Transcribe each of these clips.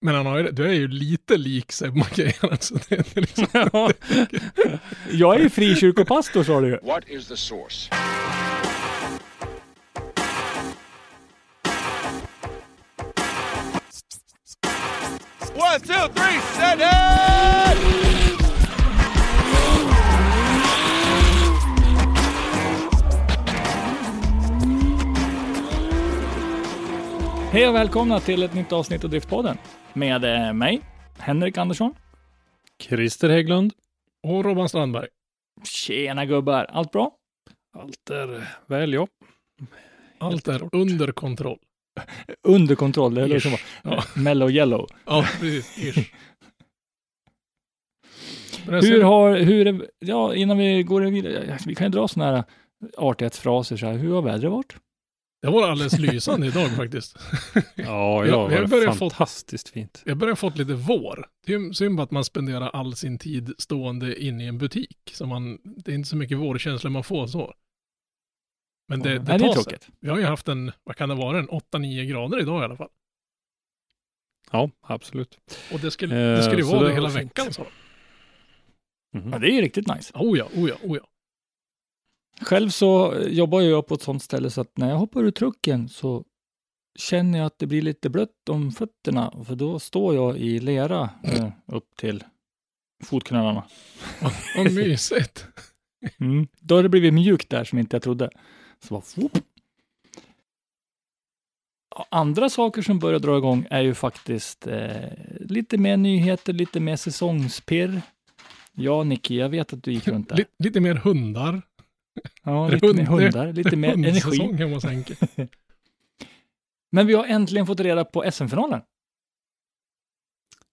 Men han har ju, du är ju lite lik Seb Macahan. Så det är liksom, Ja. Jag är ju frikyrkopastor sa du ju. What is the source? One, two, three, set it! Hej och välkomna till ett nytt avsnitt av Driftpodden med eh, mig, Henrik Andersson. Christer Hägglund. och Robban Strandberg. Tjena gubbar, allt bra? Allt är väl, ja. Allt är under kontroll. Under kontroll, det är som Ja. mellow yellow. Ja, precis. Ish. Jag Hur har, hur är, ja innan vi går vidare, vi kan ju dra sådana här artighetsfraser så här, hur har vädret varit? Det var alldeles lysande idag faktiskt. Ja, Vi ja, har- vi har var börjat få- fantastiskt fint. Jag börjar fått lite vår. Det är synd bara att man spenderar all sin tid stående inne i en butik. Så man, det är inte så mycket vårkänsla man får så. Men det, det det är tar sig. tråkigt. Vi har ju haft en, vad kan det vara, en 8-9 grader idag i alla fall. Ja, absolut. Och det skulle, det skulle ju Eh, vara det det hela var fint. veckan så. Mhm. Ja, det är ju riktigt nice. Oh ja, oh ja, oh ja. Själv så jobbar jag på ett sånt ställe så att när jag hoppar ur trucken så känner jag att det blir lite blött om fötterna, för då står jag i lera eh, upp till fotknölarna. Vad mysigt. Mm. Då har det blivit mjukt där som inte jag trodde. Så bara, whoop. Andra saker som börjar dra igång är ju faktiskt eh, lite mer nyheter, lite mer säsongspirr. Ja, Nicky, jag vet att du gick runt där. Lite, lite mer hundar. Ja, lite mer hund- hundar, lite mer energi. Hemma hos Henke. Men vi har äntligen fått reda på SM-finalen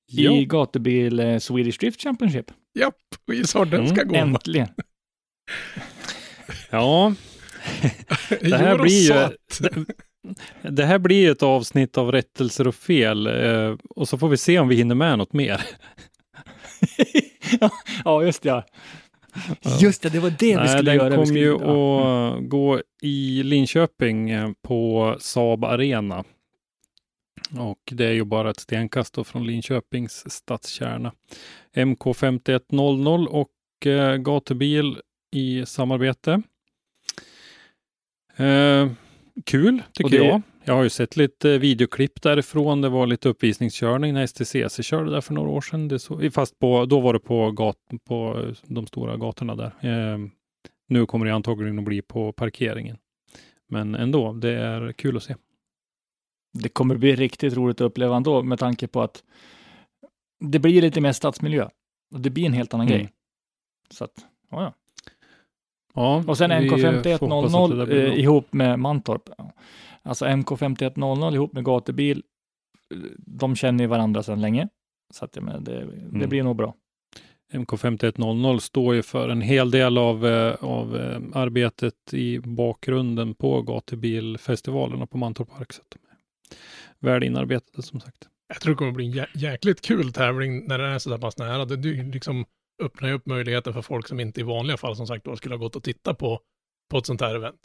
Ja, i gatubil eh, Swedish Drift Championship. Japp, och gissa vart den Mm, ska gå. Äntligen! ja det här blir ju- det här blir ju ett avsnitt av rättelser och fel eh, och så får vi se om vi hinner med något mer. ja, just det. Ja. Just det, det var det vi Nej, skulle den göra. Vi kommer skulle- ju ja. att gå i Linköping eh, på Saab Arena. Och det är ju bara ett stenkast från Linköpings stadskärna. MK5100 och eh, gatubil i samarbete. Eh, kul tycker Och det- jag. Jag har ju sett lite videoklipp därifrån. Det var lite uppvisningskörning när STCC körde där för några år sedan. Det så, fast på, då var det på, gat, på de stora gatorna där. Eh, nu kommer det antagligen att bli på parkeringen. Men ändå, det är kul att se. Det kommer bli riktigt roligt att uppleva ändå med tanke på att det blir lite mer stadsmiljö. Och det blir en helt annan Mm. grej. Så att, ja, ja. Ja, Och sen vi får hoppas att det där MK5100 blir eh, ihop med Mantorp. Alltså MK5100 ihop med gatubil. De känner ju varandra sedan länge. Så att, jag menar, det, det Mm. blir nog bra. MK5100 står ju för en hel del av, eh, av eh, arbetet i bakgrunden på gatubilfestivalerna på Mantorp Park. Så att de är väl inarbetade som sagt. Jag tror det kommer bli en jä- jäkligt kul tävling när den är så där pass nära. Det, det liksom öppnar ju upp möjligheter för folk som inte i vanliga fall som sagt då skulle ha gått och tittat på, på ett sånt här event.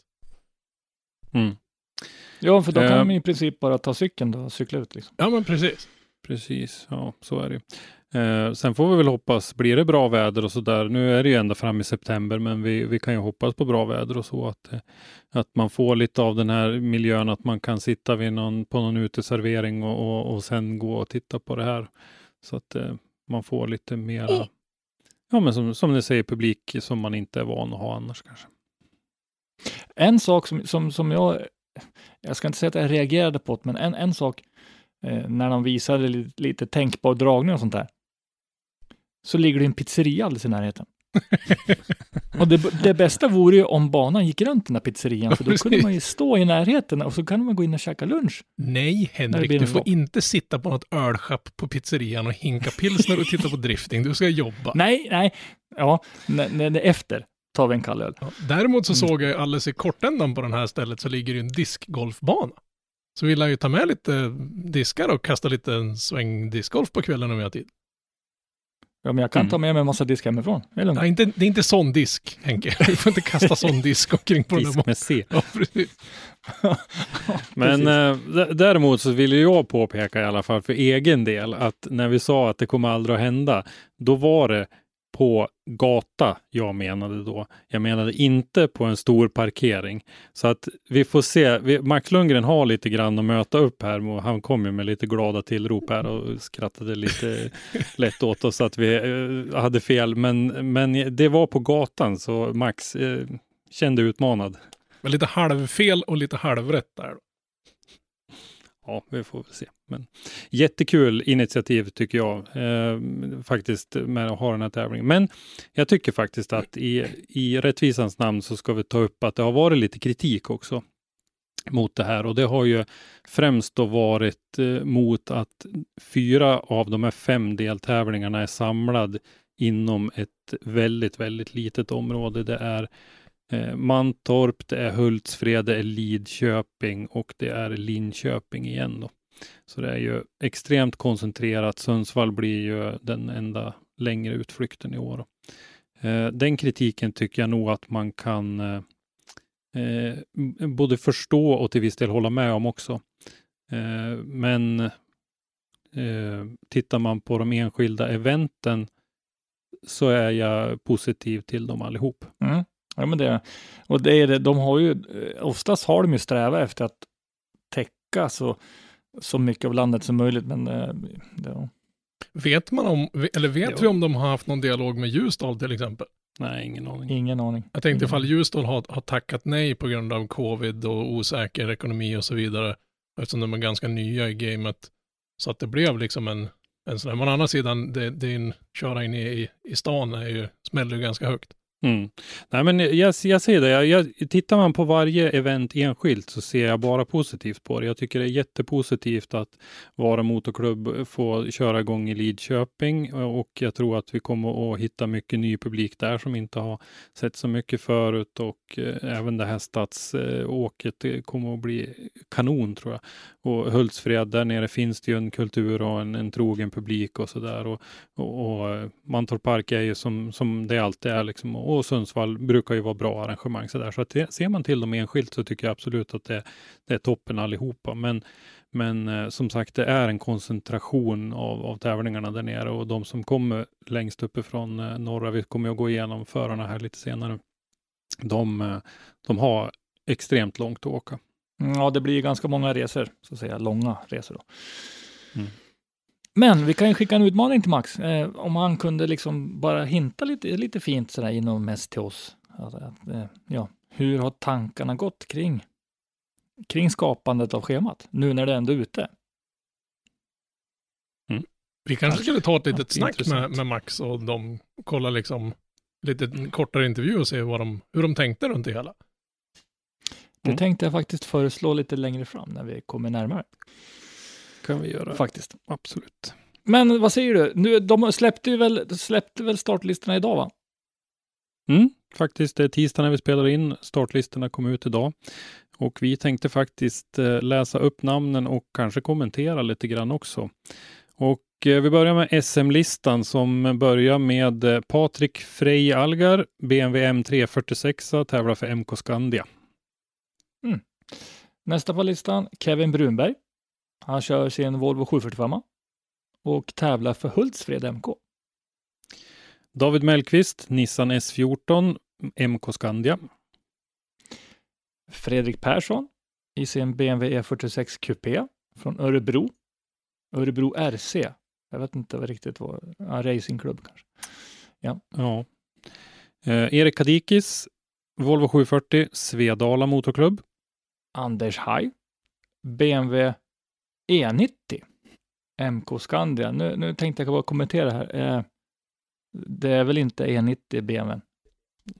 Mm. Ja, för då kan Eh. de i princip bara ta cykeln då och cykla ut. Liksom. Ja men precis. Precis, ja så är det ju. Eh, sen får vi väl hoppas, blir det bra väder och så där. Nu är det ju ända fram i september, men vi, vi kan ju hoppas på bra väder och så att, eh, att man får lite av den här miljön, att man kan sitta vid någon, på någon uteservering och, och, och sen gå och titta på det här. Så att eh, man får lite mera, ja men som, som ni säger, publik som man inte är van att ha annars kanske. En sak som, som, som jag jag ska inte säga att jag reagerade på det, men en, en sak, eh, när de visade lite, lite tänkbar dragning och sånt där, så ligger det en pizzeria alldeles i närheten och det, det bästa vore ju om banan gick runt den där pizzerian, för då kunde man ju stå i närheten och så kan man gå in och käka lunch. Nej, Henrik, du får inte sitta på något ölschapp på pizzerian och hinka pilsner och titta på drifting. Du ska jobba. Nej, nej, ja, det är efter tar vi en kall öl. Ja, Däremot så Mm. såg jag alldeles i kortändan på den här stället så ligger det en diskgolfbana. Så vill jag ju ta med lite diskar och kasta lite en sväng discgolf på kvällen om jag har tid. Ja, men jag kan Mm. ta med mig en massa disk hemifrån. Det är. Nej, inte, det är inte sån disk, Henke. Du får inte kasta sån disk omkring på den Disk med C. Ja, precis. Men Precis. eh, däremot så vill jag påpeka i alla fall för egen del att när vi sa att det kommer aldrig att hända, då var det på gata jag menade då. Jag menade inte på en stor parkering. Så att vi får se. Vi, Max Lundgren har lite grann att möta upp här. och Han kom ju med lite glada tillrop här och skrattade lite lätt åt oss att vi eh, hade fel. Men, men det var på gatan så Max eh, kände utmanad. Men lite halvfel och lite halvrätt där. Ja, vi får väl se. Men jättekul initiativ tycker jag eh, faktiskt med att ha den här tävlingen. Men jag tycker faktiskt att i, i rättvisans namn så ska vi ta upp att det har varit lite kritik också mot det här och det har ju främst då varit eh, mot att fyra av de här fem deltävlingarna är samlad inom ett väldigt, väldigt litet område. Det är eh, Mantorp, det är Hultsfred, det är Lidköping och det är Linköping igen. Då. Så det är ju extremt koncentrerat. Sundsvall blir ju den enda längre utflykten i år. Eh, den kritiken tycker jag nog att man kan eh, eh, både förstå och till viss del hålla med om också. Eh, men eh, tittar man på de enskilda eventen så är jag positiv till dem allihop. Mm. Ja, men det, och det är det, de har ju, oftast har de ju strävat efter att täcka så, så mycket av landet som möjligt, men eh, det, Vet man om, eller vet Ja. vi om de har haft någon dialog med Ljusdal till exempel? Nej, ingen aning. ingen aning. Jag tänkte Ingen ifall. Ljusdal har, har tackat nej på grund av covid och osäker ekonomi och så vidare. Eftersom de är ganska nya i gamet. Så att det blev liksom en, en sån här. Men å andra sidan, det, det är en, köra in i, i stan är ju, smäller ju ganska högt. Mm. Nej, men jag, jag ser det. Jag, jag, tittar man på varje event enskilt så ser jag bara positivt på det. Jag tycker det är jättepositivt att Vara Motorklubb får köra igång i Lidköping och jag tror att vi kommer att hitta mycket ny publik där som inte har sett så mycket förut och eh, även det här stadsåket eh, kommer att bli kanon tror jag. Och Hultsfred, där nere finns det ju en kultur och en, en trogen publik och så där. Och, och, och eh, Mantorp Park är ju som, som det alltid är liksom. Och Sundsvall brukar ju vara bra arrangemang så där. Så att det, ser man till dem enskilt så tycker jag absolut att det, det är toppen allihopa. Men, men eh, som sagt, det är en koncentration av, av tävlingarna där nere och de som kommer längst uppifrån eh, norra, vi kommer att gå igenom förarna här lite senare. De, eh, de har extremt långt att åka. Mm, Ja, det blir ganska många resor, så att säga, långa resor då. Mm. Men vi kan ju skicka en utmaning till Max, eh, om han kunde liksom bara hinta lite, lite fint sådär inom mest till oss. Att, eh, ja, hur har tankarna gått kring, kring skapandet av schemat, nu när det ändå är ute? Vi kanske skulle ta ett litet är snack med, med Max och de kolla liksom lite kortare intervju och se vad de, hur de tänkte runt det hela. Det Mm. tänkte jag faktiskt föreslå lite längre fram när vi kommer närmare. Kan vi göra. Faktiskt. Absolut. Men vad säger du? Nu, de släppte väl, släppte väl startlistorna idag va? Mm, faktiskt, det är tisdag när vi spelar in. Startlistorna kom ut idag. Och vi tänkte faktiskt eh, läsa upp namnen och kanske kommentera lite grann också. Och eh, vi börjar med SM-listan som börjar med eh, Patrik Frey Algar, BMW M346, tävlar för MK Skandia. Nästa på listan, Kevin Brunberg. Han kör sin Volvo 745 och tävlar för Hultsfred MK. David Mellqvist, Nissan S14, MK Skandia. Fredrik Persson i sin BMW E46 Coupé från Örebro. Örebro RC. Jag vet inte vad riktigt vad, ja, racingklubb kanske. Ja. Eh, Erik Kadikis, Volvo 740, Svedala Motorklubb. Anders Haj, BMW E90, MK Scandia. Nu, nu tänkte jag bara kommentera här. Eh, det är väl inte E90 BMW?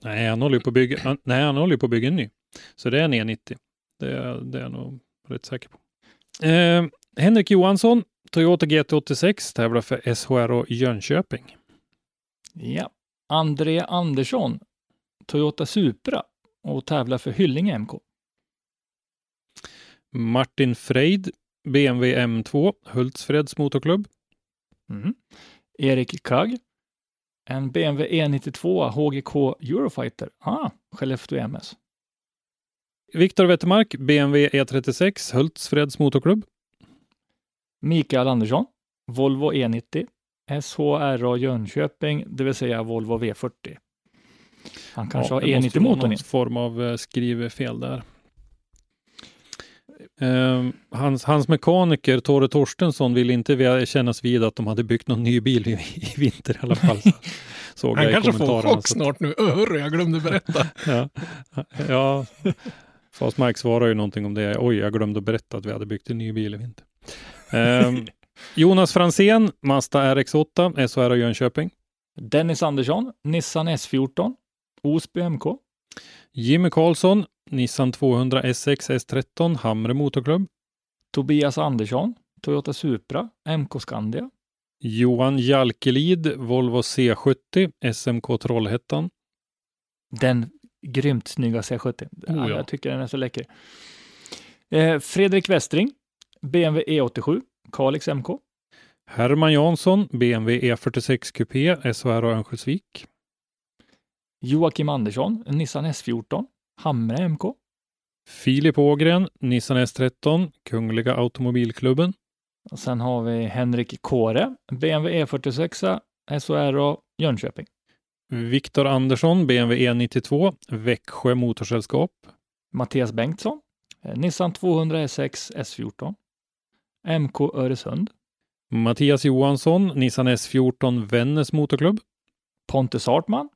Nej, han håller ju på bygga, han- nej, han håller på att bygga en ny. Så det är en E90. Det, är- det är jag nog rätt säker på. Eh, Henrik Johansson, Toyota GT86, tävlar för SHR Jönköping. Ja. André Andersson, Toyota Supra och tävlar för Hyllinge MK. Martin Freid, BMW M2, Hultsfreds Motorklubb. Mm. Erik Kagg, en BMW E92 HGK Eurofighter. Ah, Skellefteå MS. Viktor Wettermark, BMW E36, Hultsfreds Motorklubb. Mikael Andersson, Volvo E90, SHRA Jönköping, det vill säga Volvo V40. Han kanske har det måste ju vara E90-motorn i. någon form av eh, skrivfel där. Eh, hans, hans mekaniker Tore Torstensson ville inte vi- kännas vid att de hade byggt någon ny bil i, i vinter i alla fall. Såg Han kanske får chock snart nu. Öh, hörru, jag glömde berätta. Ja, ja. Fast Mike svarar ju någonting om det. Oj, jag glömde att berätta att vi hade byggt en ny bil i vinter. Ehm, Jonas Fransén, Mazda RX8, SHR Jönköping. Dennis Andersson, Nissan S14, Osby MK. Jimmy Karlsson, Nissan 200 SX S13, Hamre Motorklubb. Tobias Andersson, Toyota Supra, MK Scandia. Johan Jalkelid, Volvo C70, SMK Trollhättan. Den grymt snygga C70. Oh, ja. Jag tycker den är så läcker. Eh, Fredrik Westring, BMW E87, Kalix MK. Herman Jansson, BMW E46 Coupé, SHR Örnsköldsvik. Joakim Andersson, Nissan S14, Hamre MK. Filip Ågren, Nissan S13, Kungliga Automobilklubben. Och sen har vi Henrik Kåre, BMW E46, SHRA Jönköping. Viktor Andersson, BMW E92, Växjö Motorsällskap. Mattias Bengtsson, eh, Nissan 200 SX S14. MK Öresund. Mattias Johansson, Nissan S14, Vännäs Motorklubb. Pontus Hartman,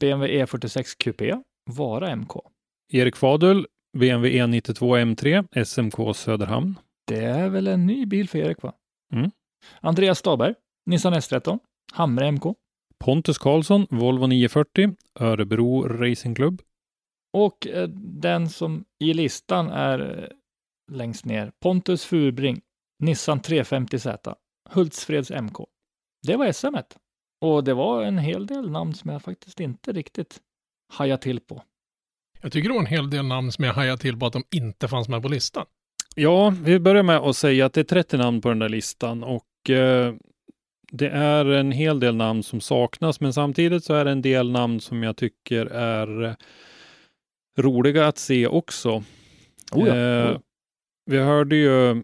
BMW E46 Coupé, Vara MK. Erik Fadul, BMW E92 M3, SMK Söderhamn. Det är väl en ny bil för Erik va? Mm. Andreas Staberg, Nissan S13, Hamre MK. Pontus Karlsson, Volvo 940, Örebro Racingklubb. Och eh, den som i listan är eh, längst ner, Pontus Furbring, Nissan 350Z, Hultsfreds MK. Det var SM -et. Och det var en hel del namn som jag faktiskt inte riktigt hajade till på. Jag tycker det var en hel del namn som jag hajade till på att de inte fanns med på listan. Ja, vi börjar med att säga att det är 30 namn på den där listan och eh, det är en hel del namn som saknas, men samtidigt så är det en del namn som jag tycker är eh, roliga att se också. Oh ja, Eh, oh. Vi hörde ju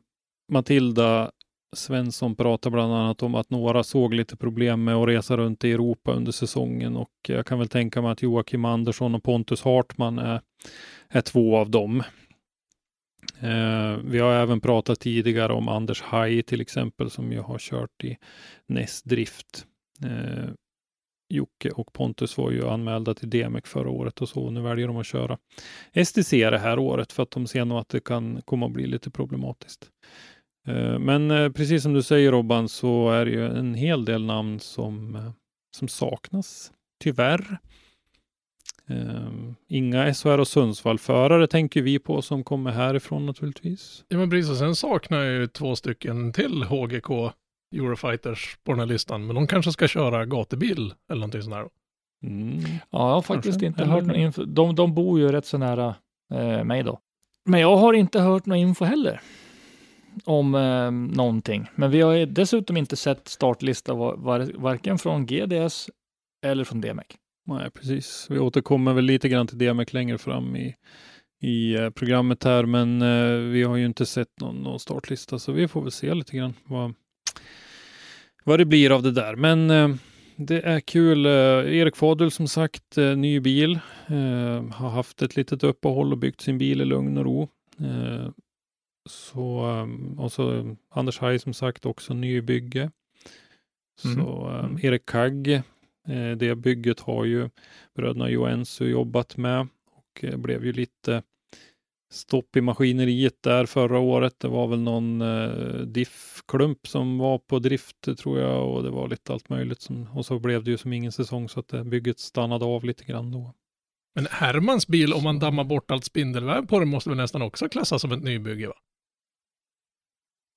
Matilda Svensson pratar bland annat om att några såg lite problem med att resa runt i Europa under säsongen och jag kan väl tänka mig att Joakim Andersson och Pontus Hartman är, är två av dem. Eh, vi har även pratat tidigare om Anders Haj till exempel som ju har kört i NES Drift. Eh, Jocke och Pontus var ju anmälda till DMEC förra året och så. Nu väljer de att köra STC det här året för att de ser nog att det kan komma att bli lite problematiskt. Eh, Men eh, precis som du säger Robban så är det ju en hel del namn som, eh, som saknas, tyvärr. Inga SHR och Sundsvall-förare tänker vi på som kommer härifrån naturligtvis. Ja men precis, och sen saknar jag ju två stycken till HGK Eurofighters på den här listan. Men de kanske ska köra gatubil eller någonting sånt där. Mm. Ja, jag har faktiskt Kanske. inte Eller- hört någon info. De, de bor ju rätt så nära eh, mig då. Men jag har inte hört någon info heller om eh, någonting. Men vi har ju dessutom inte sett startlista var, var, varken från GDS eller från DMEC. Nej, precis. Vi återkommer väl lite grann till DMEC längre fram i, i eh, programmet här, men eh, vi har ju inte sett någon, någon startlista, så vi får väl se lite grann vad, vad det blir av det där. Men eh, det är kul. Eh, Erik Fadul som sagt, eh, ny bil, eh, har haft ett litet uppehåll och byggt sin bil i lugn och ro. Eh, så, eh, och så Anders Haj som sagt också nybygge. Så Mm. Erik Kagg, eh, det bygget har ju bröderna Joensuu jobbat med och eh, blev ju lite stopp i maskineriet där förra året. Det var väl någon eh, diffklump som var på drift tror jag och det var lite allt möjligt. Som, och så blev det ju som ingen säsong så att det, bygget stannade av lite grann då. Men Hermans bil, om man dammar bort allt spindelväv på den, måste väl nästan också klassas som ett nybygge va?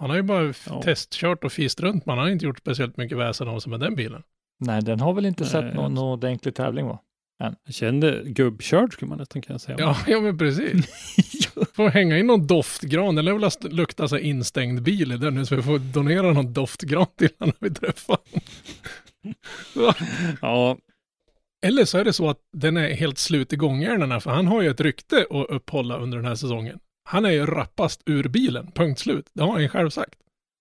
Han har ju bara Ja. testkört och fist runt, man har inte gjort speciellt mycket väsen av sig med den bilen. Nej, den har väl inte Nej, sett någon någon ordentlig tävling va? Jag kände gubbkörd skulle man nästan kunna säga. Ja, ja men precis. Får hänga in någon doftgran, den lär väl lukta så instängd bil i den nu, så vi får donera någon doftgran till honom när vi träffar honom. ja, Eller så är det så att den är helt slut i gångjärnen för han har ju ett rykte att upphålla under den här säsongen. Han är ju rappast ur bilen, punkt slut. Det har han ju själv sagt.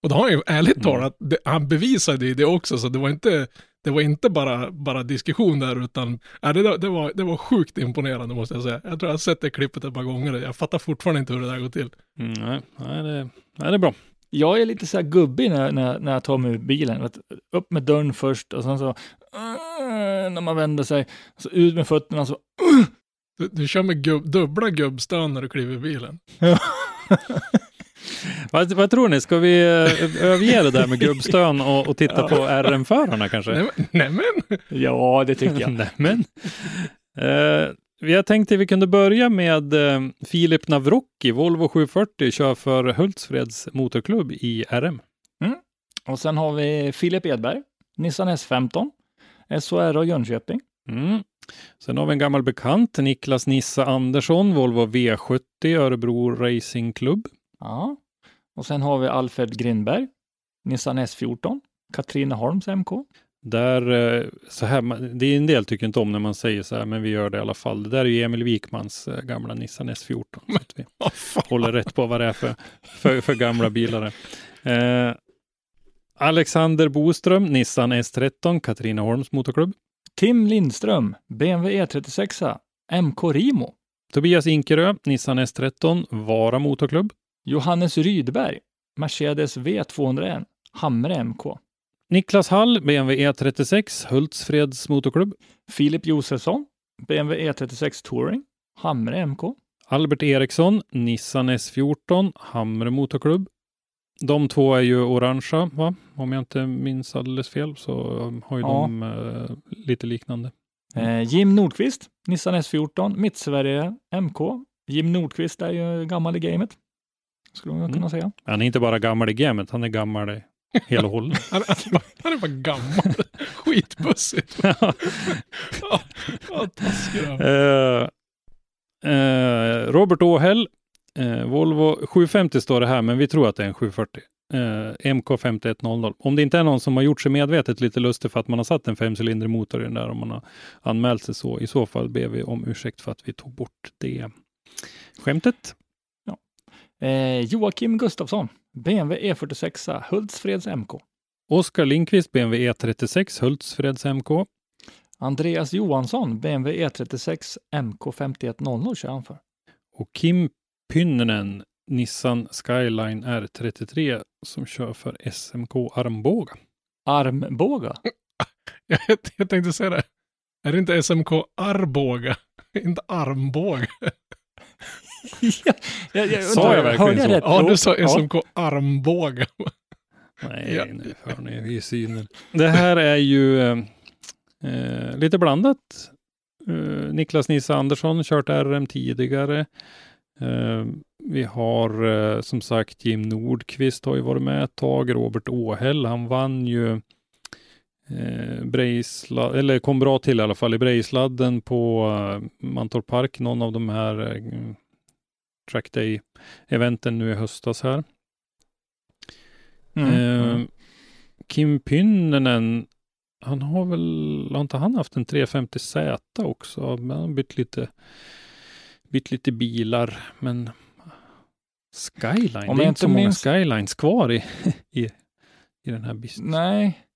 Och det har han ju ärligt Mm. talat, det, han bevisade ju det också, så det var inte, det var inte bara, bara diskussion där, utan ja, det, det, var, det var sjukt imponerande måste jag säga. Jag tror jag har sett det klippet ett par gånger, jag fattar fortfarande inte hur det där går till. mm, nej, nej, det, nej, det är bra. Jag är lite så här gubbig när, när, när jag tar mig ur bilen. Vet, upp med dörren först och sen så, äh, när man vänder sig, så ut med fötterna så, Du, du kör med gubb, dubbla gubbstön när du kliver i bilen. Vad, vad tror ni, ska vi eh, överge det där med gubbstön och, och titta på RM-förarna kanske? Nej, men- nej men, ja det tycker jag. Nämen. Uh, jag tänkte vi kunde börja med eh, Filip Navrocki, Volvo 740, kör för Hultsfreds motorklubb i RM. Och sen har vi Filip Edberg, Nissan S15, SHR och Jönköping. Mm. Sen har vi en gammal bekant, Niklas Nissa Andersson, Volvo V70, Örebro Racing Club. Ja. Och sen har vi Alfred Grindberg, Nissan S14, Katrineholms MK. Där, eh, så här, det är en del tycker inte om när man säger så här, men vi gör det i alla fall. Det där är ju Emil Wikmans eh, gamla Nissan S14. Så att vi håller rätt på vad det är för, för, för gamla bilar. Eh, Alexander Boström, Nissan S13, Katrineholms motorklubb. Tim Lindström, BMW E36, MK Rimo. Tobias Inkerö, Nissan S13, Vara motorklubb. Johannes Rydberg, Mercedes V201, Hamre MK. Niklas Hall, BMW E36, Hultsfreds motorklubb. Filip Josefsson, BMW E36 Touring, Hamre MK. Albert Eriksson, Nissan S14, Hamre motorklubb. De två är ju orangea, va? Om jag inte minns alldeles fel så har ju Ja. de eh, lite liknande. Eh, Jim Nordqvist, Nissan S14, Mittsverige MK. Jim Nordqvist är ju gammal i gamet. Skulle man kunna Mm. säga. Han är inte bara gammal i gamet, han är gammal i hela hållet. Han, han, är bara- han är bara gammal. Skitbussigt. Ja, ja, taskig då. Eh, eh, Robert Åhäll, eh, Volvo 750 står det här, men vi tror att det är en 740. Eh, MK 5100. Om det inte är någon som har gjort sig medvetet lite lustig för att man har satt en femcylindrig motor i den där, om man har anmält sig så, i så fall ber vi om ursäkt för att vi tog bort det skämtet. Eh, Joakim Gustafsson, BMW E46, Hultsfreds MK. Oskar Lindqvist, BMW E36, Hultsfreds MK. Andreas Johansson, BMW E36 MK 5100 kör han för. Och Kim Pynnenen, Nissan Skyline R33 som kör för SMK Armbåga. Armbåga. Jag, jag tänkte säga det. Är det inte SMK Arboga? inte Armbåga. ja, jag, jag, Sa jag verkligen hörde så? rätt? Ja, du sa Ja. SMK Armbåga. Nej, Ja. nu hör ni i synen. Det här är ju eh, lite blandat. Eh, Niklas Nisse Andersson kört RM tidigare. Eh, vi har eh, som sagt Jim Nordqvist har ju varit med ett tag. Robert Åhäll, han vann ju eh, Brejsla, eller kom bra till i alla fall i Brejsladden på Mantorp Park, någon av de här track day eventen nu i höstas här. Mm. Eh, Mm. Kim Pynnenen, han har väl, har inte han haft en 350Z också? Men han har bytt lite, bytt lite bilar, men Skyline, Om det är inte så många minns- Skylines kvar i, i, i den här businessen. Nej,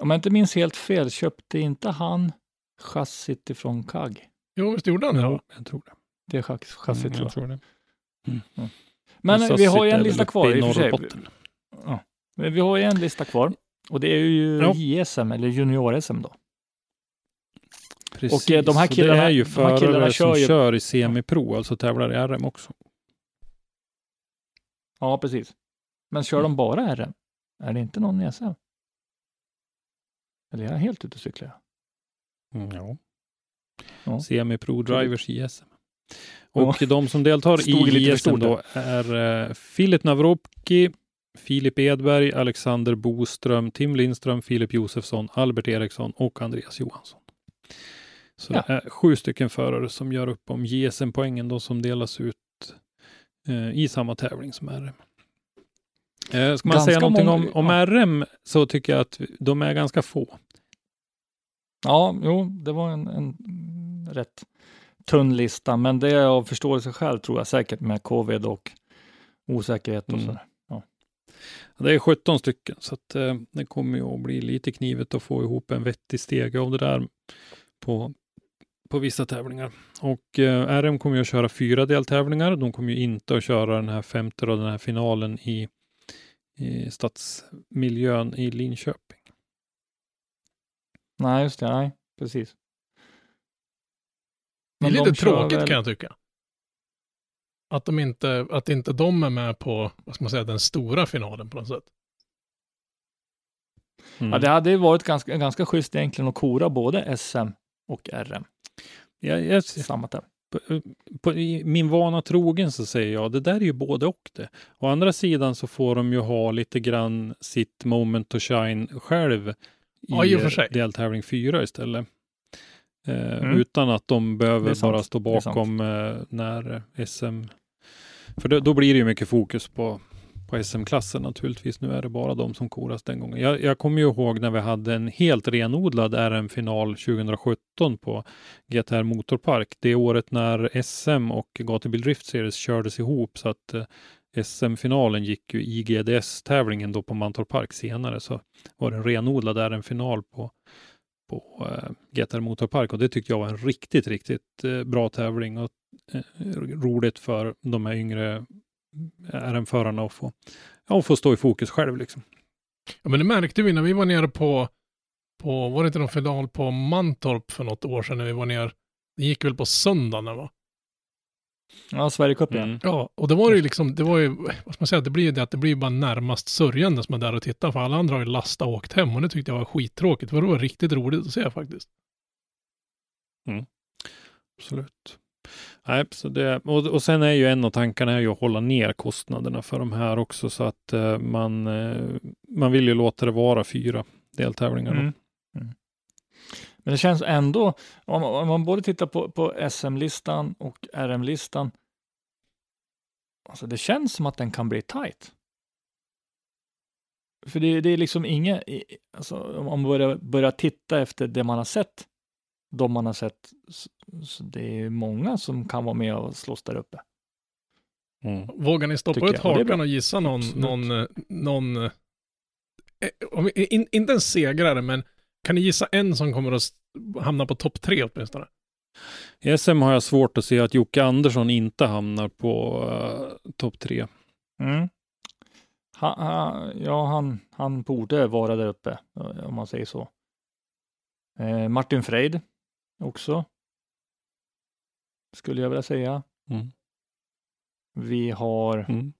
om jag inte minns helt fel köpte inte han chassit ifrån KAG. Jo, visst gjorde han det? Ja, jag tror det. Det är chass- chassit Mm, tror jag jag. tror det. Men Chassit vi har ju en lista kvar i i och för sig. Norrbotten. Men Vi har ju en lista kvar och det är ju Ja. JSM eller junior-SM då. Precis. Och, eh, de här killarna- det är ju här killarna förare kör som ju- kör i semipro, alltså tävlar i RM också. Ja, precis. Men kör de bara RM? Är det inte någon i SM? Eller är jag helt ute och cyklar? Mm, ja. Ja. Semi-pro-drivers i SM. Och de som deltar i SM då är eh, Filip Navropki, Filip Edberg, Alexander Boström, Tim Lindström, Filip Josefsson, Albert Eriksson och Andreas Johansson. Så Ja. det är sju stycken förare som gör upp om JSM-poängen då som delas ut eh, i samma tävling som RM. Eh, ska man Ganska säga någonting många- om, om ja. RM så tycker jag att de är ganska få. Ja, jo, det var en, en rätt tunn lista, men det är av förståelse själv tror jag säkert med covid och osäkerhet och Mm. sådär. Det är 17 stycken, så att, eh, det kommer ju att bli lite knivet att få ihop en vettig stege av det där på, på vissa tävlingar. Och eh, RM kommer ju att köra fyra deltävlingar. De kommer ju inte att köra den här femte och den här finalen i, i stadsmiljön i Linköping. Nej, just det, nej, precis. Det är Men lite de kör tråkigt väl- kan jag tycka. Att, de inte, att inte de är med på, vad ska man säga, den stora finalen på något sätt. Mm. Ja, det hade ju varit ganska, ganska schysst egentligen att kora både SM och RM jag, jag, samma tävling. på, på, min vana trogen så säger jag, det där är ju både och det. Å andra sidan så får de ju ha lite grann sitt moment to shine själv i, Ja, i deltävling fyra istället. Eh, Mm. Utan att de behöver bara stå bakom eh, när SM... För då, då blir det ju mycket fokus på, på SM-klassen naturligtvis. Nu är det bara de som koras den gången. Jag, jag kommer ju ihåg när vi hade en helt renodlad RM-final 2017 på GTR Motorpark. Det året när SM och Gatubil Drift Series kördes ihop så att eh, SM-finalen gick ju i GDS-tävlingen då på Mantorp Park senare så var det en renodlad RM-final på, på eh, GTR Motorpark och det tyckte jag var en riktigt, riktigt eh, bra tävling och eh, roligt för de här yngre RM-förarna att få, ja, att få stå i fokus själv liksom. Ja, men det märkte vi när vi var nere på, på var det inte någon final på Mantorp för något år sedan när vi var nere. Det gick väl på söndagen va? Ja, Sverigecupen. Mm. Ja, och det var det ju liksom, det var ju, vad ska man säga, det blir ju det att det blir bara närmast sörjande som är där och tittar, för alla andra har ju lastat och åkt hem och det tyckte jag var skittråkigt, för det var riktigt roligt att se faktiskt. Absolut. Nej, så det, och, och sen är ju en av tankarna är ju att hålla ner kostnaderna för de här också så att eh, man, eh, man vill ju låta det vara fyra deltävlingar. då. Mm. Mm. Men det känns ändå, om man, om man både tittar på, på SM-listan och RM-listan, alltså det känns som att den kan bli tight. För det, det är liksom inget, alltså om man börjar, börjar titta efter det man har sett, de man har sett, så, så det är många som kan vara med och slåss där uppe. Mm. Vågar ni stoppa Tycker ut och hakan och gissa någon, Absolut. någon, eh, någon eh, om, vi- in, inte en segrare, men kan ni gissa en som kommer att hamna på topp tre åtminstone? I SM har jag svårt att se att Jocke Andersson inte hamnar på uh, topp tre. Mm. Ha, ha, ja, han, han borde vara där uppe, eh, om man säger så. Eh, Martin Freid också. Skulle jag vilja säga. Mm. Vi har, Mm.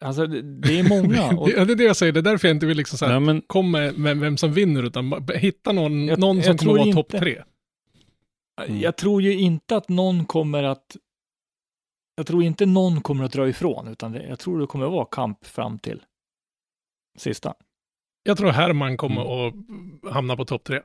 alltså det, är många. Och det, det är det jag säger, det är därför jag inte vill liksom så här, men, kom med, vem som vinner, utan hitta någon, Jag- någon jag som kommer vara topp tre. Mm. jag tror ju inte att någon kommer att jag tror inte någon kommer att dra ifrån, utan jag tror det kommer att vara kamp fram till sista. Jag tror Herman kommer Mm. att hamna på topp tre.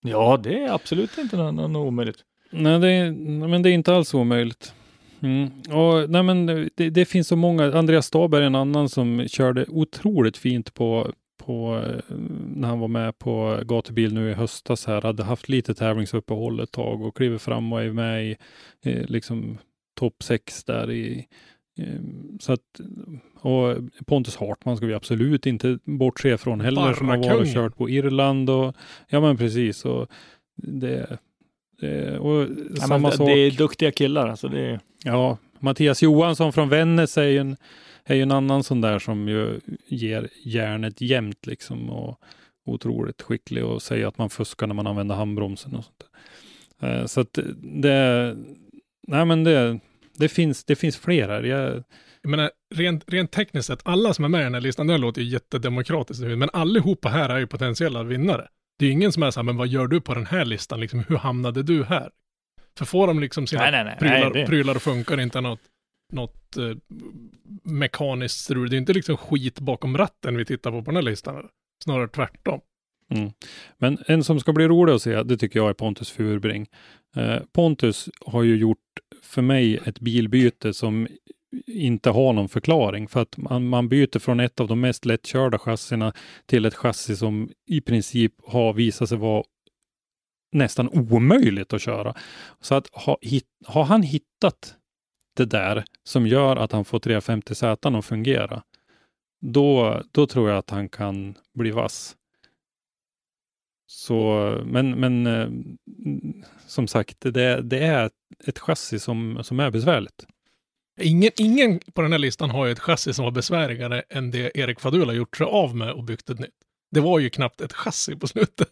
Ja, det är absolut inte något, något omöjligt. nej, det är, men det är inte alls omöjligt. Mm. Och, nej, men det, det finns så många. Andreas Staberg är en annan som körde otroligt fint på, på eh, när han var med på gatubil nu i höstas här. Hade haft lite tävlingsuppehåll ett tag och kliver fram och är med i eh, liksom topp sex där i så att, och Pontus Hartman ska vi absolut inte bortse från heller som har varit och kört på Irland och ja men precis och det, det och Ja, samma men sak. det är duktiga killar, alltså det är, Ja, Mattias Johansson från Vännäs är ju en, är ju en annan sån där som ju ger järnet jämnt liksom och otroligt skicklig och säger att man fuskar när man använder handbromsen och sånt där. Eh, Så att det, nej men det, det, finns, det finns fler här. Jag, Jag menar, rent, rent tekniskt sett, alla som är med i den här listan, det låter ju jättedemokratiskt, men allihopa här är ju potentiella vinnare. Det är ju ingen som är så här, men vad gör du på den här listan, liksom, hur hamnade du här? För får de liksom sina Nej, nej, nej, prylar, nej, det- prylar och funkar inte något, något eh, mekaniskt strul, det är inte liksom skit bakom ratten vi tittar på på den här listan, snarare tvärtom. Men en som ska bli rolig att se, det tycker jag är Pontus Furbring. Eh, Pontus har ju gjort för mig ett bilbyte som inte har någon förklaring. För att man, man byter från ett av de mest lättkörda chassierna till ett chassi som i princip har visat sig vara nästan omöjligt att köra. Så att ha, hit, har han hittat det där som gör att han får 350Z att fungera, då, då tror jag att han kan bli vass. Så, men, men eh, som sagt, det, det är ett chassi som, som är besvärligt. Ingen, ingen på den här listan har ju ett chassi som var besvärligare än det Erik Fadul har gjort sig av med och byggt ett nytt. Det var ju knappt ett chassi på slutet.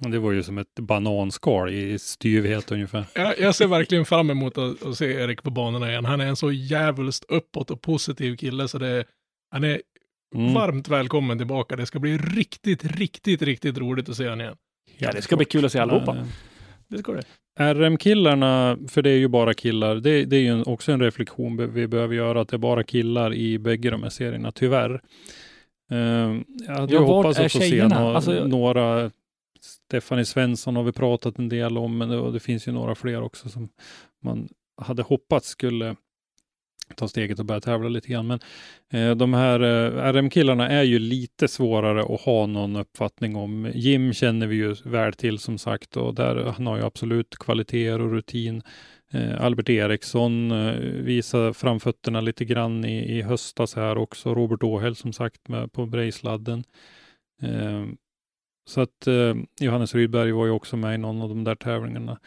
Det var ju som ett bananskal i styvhet ungefär. Jag, jag ser verkligen fram emot att, att se Erik på banorna igen. Han är en så jävulst uppåt och positiv kille så det, han är Mm. varmt välkommen tillbaka. Det ska bli riktigt, riktigt, riktigt roligt att se honom igen. Ja, det ska bli kul att se allihopa. Det ska det. RM-killarna, för det är ju bara killar, det, det är ju en, också en reflektion vi behöver göra, att det är bara killar i bägge de här serierna, tyvärr. Eh, jag hade Ja, hoppats att få se nå- Alltså- några, Stefanie Svensson har vi pratat en del om, men det, och det finns ju några fler också som man hade hoppats skulle ta steget och börja tävla lite grann. Men eh, de här eh, RM-killarna är ju lite svårare att ha någon uppfattning om. Jim känner vi ju väl till som sagt och där han har ju absolut kvaliteter och rutin. Eh, Albert Eriksson eh, visar framfötterna lite grann i, i höstas här också. Robert Åhäll som sagt med på Brejsladden. Eh, så att eh, Johannes Rydberg var ju också med i någon av de där tävlingarna.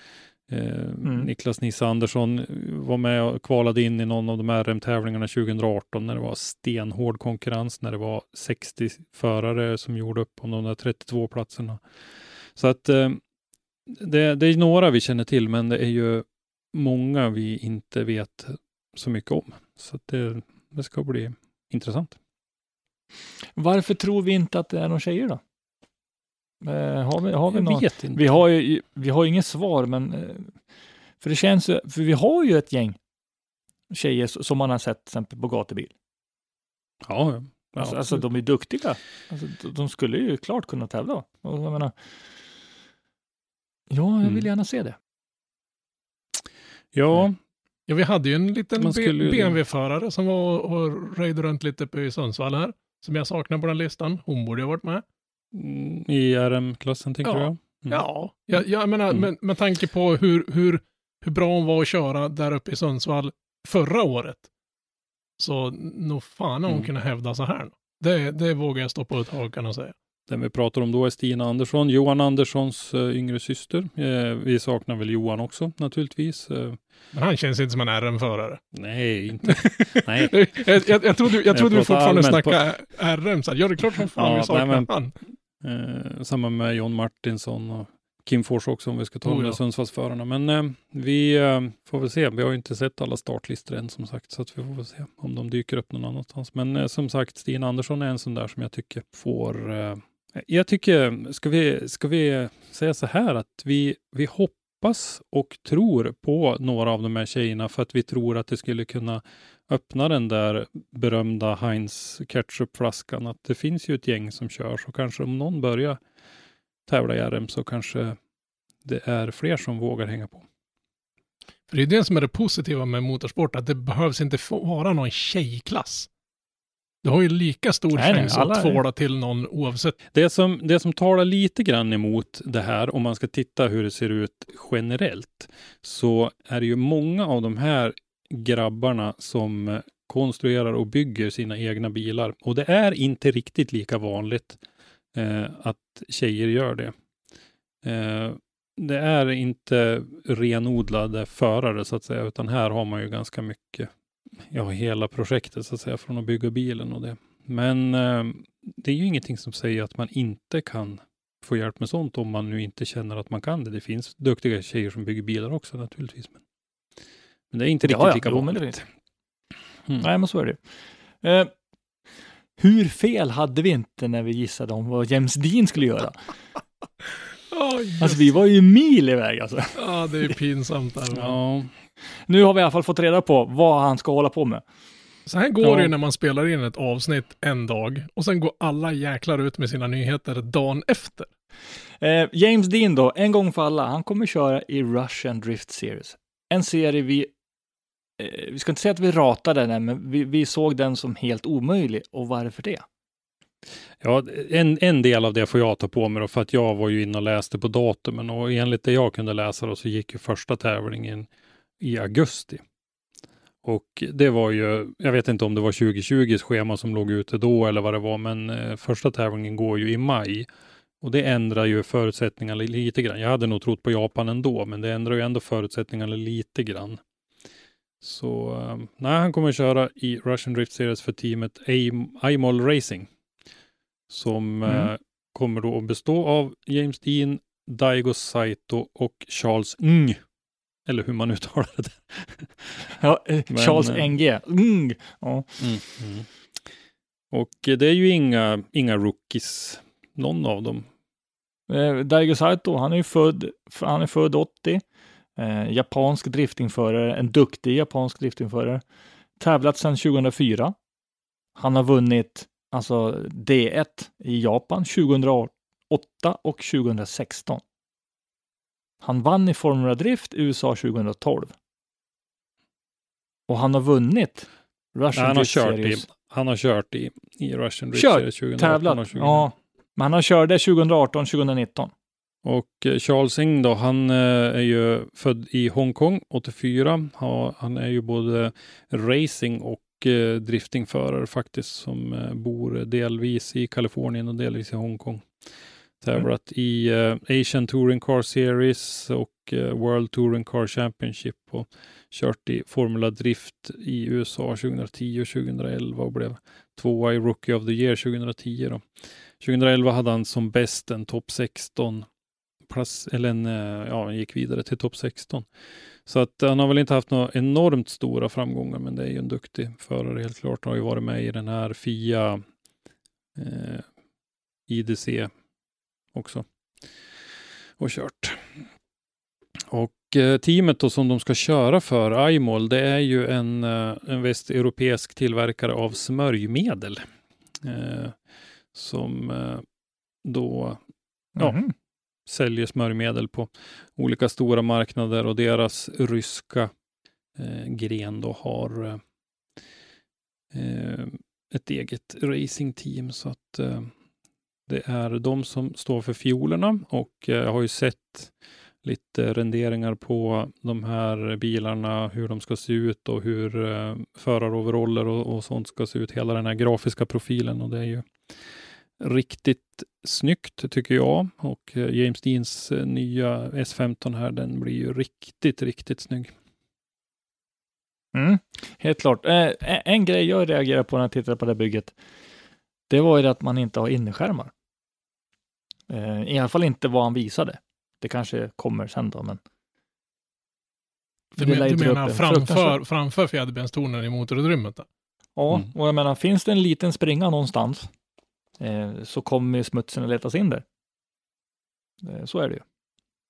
Eh, Niklas Nisse Andersson var med och kvalade in i någon av de här RM-tävlingarna 2018 när det var stenhård konkurrens, när det var 60 förare som gjorde upp om de där 32 platserna. Så att eh, det, det är några vi känner till, men det är ju många vi inte vet så mycket om. Så det, det ska bli intressant. Varför tror vi inte att det är några tjejer då? Eh, har vi, har vi någon? Vi har ju vi har inget svar, men eh, för det känns ju, för vi har ju ett gäng tjejer som man har sett till exempel på gatubil. Ja, ja. Alltså, alltså de är duktiga. Alltså, de- skulle ju klart kunna tävla. Och jag menar, ja, jag vill Mm. gärna se det. ja, Ja, vi hade ju en liten skulle BMW-förare som var och röjde runt lite uppe i Sundsvall här. Som jag saknar på den listan. Hon borde ha varit med. Mm, i RM-klassen tänker Ja. jag. Mm. Ja, jag, jag menar Mm. med, med tanke på hur, hur, hur bra hon var att köra där uppe i Sundsvall förra året. Så nog fan har hon Mm. kunnat hävda så här. Det, det vågar jag stå på ett tag kan jag säga. Den vi pratar om då är Stina Andersson, Johan Anderssons eh, yngre syster. Eh, vi saknar väl Johan också naturligtvis. Eh, Men han känns inte som en RM-förare. nej, inte. nej. jag, jag, jag trodde, jag trodde vi fortfarande allmänt på- snackade RM. Så här, ja, det är klart som fan Ja, vi saknar nej, men- han. Eh, samma med John Martinsson och Kim Fors också om vi ska ta Oh, ja. Sundsvallsförarna. Men eh, vi eh, får väl se. Vi har ju inte sett alla startlistor än som sagt, så att vi får väl se om de dyker upp någon annanstans. Men eh, som sagt, Stina Andersson är en sån där som jag tycker får eh, jag tycker, ska vi, ska vi säga så här att vi, vi hoppas och tror på några av de här tjejerna för att vi tror att det skulle kunna öppna den där berömda Heinz ketchupflaskan. Att det finns ju ett gäng som kör, så kanske om någon börjar tävla i RM så kanske det är fler som vågar hänga på. För det är det som är det positiva med motorsport, att det behövs inte vara någon tjejklass. Du har ju lika stor Nej, nej, chans alla att tvåla till någon oavsett. Det som, det som talar lite grann emot det här, om man ska titta hur det ser ut generellt, så är det ju många av de här grabbarna som konstruerar och bygger sina egna bilar. Och det är inte riktigt lika vanligt eh, att tjejer gör det. Eh, det är inte renodlade förare så att säga, utan här har man ju ganska mycket, ja, hela projektet så att säga, från att bygga bilen och det. Men eh, det är ju ingenting som säger att man inte kan få hjälp med sånt om man nu inte känner att man kan det. Det finns duktiga tjejer som bygger bilar också naturligtvis. Men, Men det är inte riktigt Ja, ja. lika vanligt. Mm. Nej, men så är det. Eh, hur fel hade vi inte när vi gissade om vad James Dean skulle göra? Oh, Alltså, vi var ju mil iväg alltså. Ja, det är pinsamt. Där? Ja, Nu har vi i alla fall fått reda på vad han ska hålla på med. Så här går Ja. det ju när man spelar in ett avsnitt en dag och sen går alla jäklar ut med sina nyheter dagen efter. Eh, James Dean då, en gång för alla, han kommer köra i Russian Drift Series. En serie vi, eh, vi ska inte säga att vi ratade den, men vi, vi såg den som helt omöjlig. Och varför det? Ja en, en del av det får jag ta på mig då, för att jag var ju inne och läste på datumen och enligt det jag kunde läsa då så gick ju första tävlingen i augusti. Och det var ju, jag vet inte om det var 2020 schema som låg ute då eller vad det var, men eh, första tävlingen går ju i maj. Och det ändrar ju förutsättningarna lite grann. Jag hade nog trott på Japan ändå, men det ändrar ju ändå förutsättningarna lite grann. Så eh, nej, han kommer köra i Russian Drift Series för teamet Aim- Imol Racing. Som Mm. eh, kommer då att bestå av James Dean, Daigo Saito och Charles Ng. Eller hur man uttalar det. Ja, eh, Men, Charles eh, NG. Mm. Ja. Mm. Och eh, det är ju inga, inga rookies, någon av dem. Eh, Daigo Saito, han är ju född, han är född 80. Eh, japansk driftingförare, en duktig japansk driftingförare. Tävlat sedan 2004. Han har vunnit alltså D1 i Japan 2008 och 2016. Han vann i Formula Drift i USA 2012. Och han har vunnit Russian Han har, Drift kört i, Series. han har kört i, i Russian Drift Series 2018 Tävlat. och 2019. Ja, men han har kört det 2018, 2019. Och eh, Charles Ng då, han eh, är ju född i Hongkong 84. Ha, han är ju både racing och eh, driftingförare faktiskt som eh, bor delvis i Kalifornien och delvis i Hongkong. Tävlat i eh, Asian Touring Car Series och eh, World Touring Car Championship och kört i Formula Drift i USA 2010 och 2011 och blev tvåa i Rookie of the Year 2010. Då. 2011 hade han som bäst en topp 16 plats, eller en, eh, ja, han gick vidare till topp 16. Så att han har väl inte haft några enormt stora framgångar, men det är ju en duktig förare helt klart. Han har ju varit med i den här FIA eh, IDC också och kört. Och eh, teamet då som de ska köra för, iMall, det är ju en, eh, en västeuropeisk tillverkare av smörjmedel. Eh, som eh, då Ja. Mhm. Säljer smörjmedel på olika stora marknader och deras ryska eh, gren då har eh, eh, ett eget racingteam. Så att eh, det är de som står för fiolerna och eh, jag har ju sett lite renderingar på de här bilarna, hur de ska se ut och hur eh, föraroveraller och, och sånt ska se ut, hela den här grafiska profilen och det är ju riktigt snyggt tycker jag. Och eh, James Deans eh, nya S15 här, den blir ju riktigt, riktigt snygg. Mm, helt klart. Eh, en- grej jag reagerar på när jag tittar på det här bygget, det var ju det att man inte har innerskärmar. Eh, I alla fall inte vad han visade. Det kanske kommer sen då, men Du, men, du menar en framför, framför fjäderbenstonen i motorutrymmet? Då? ja, Mm. och jag menar, finns det en liten springa någonstans så kommer ju smutsen att letas in där. Eh, så är det ju.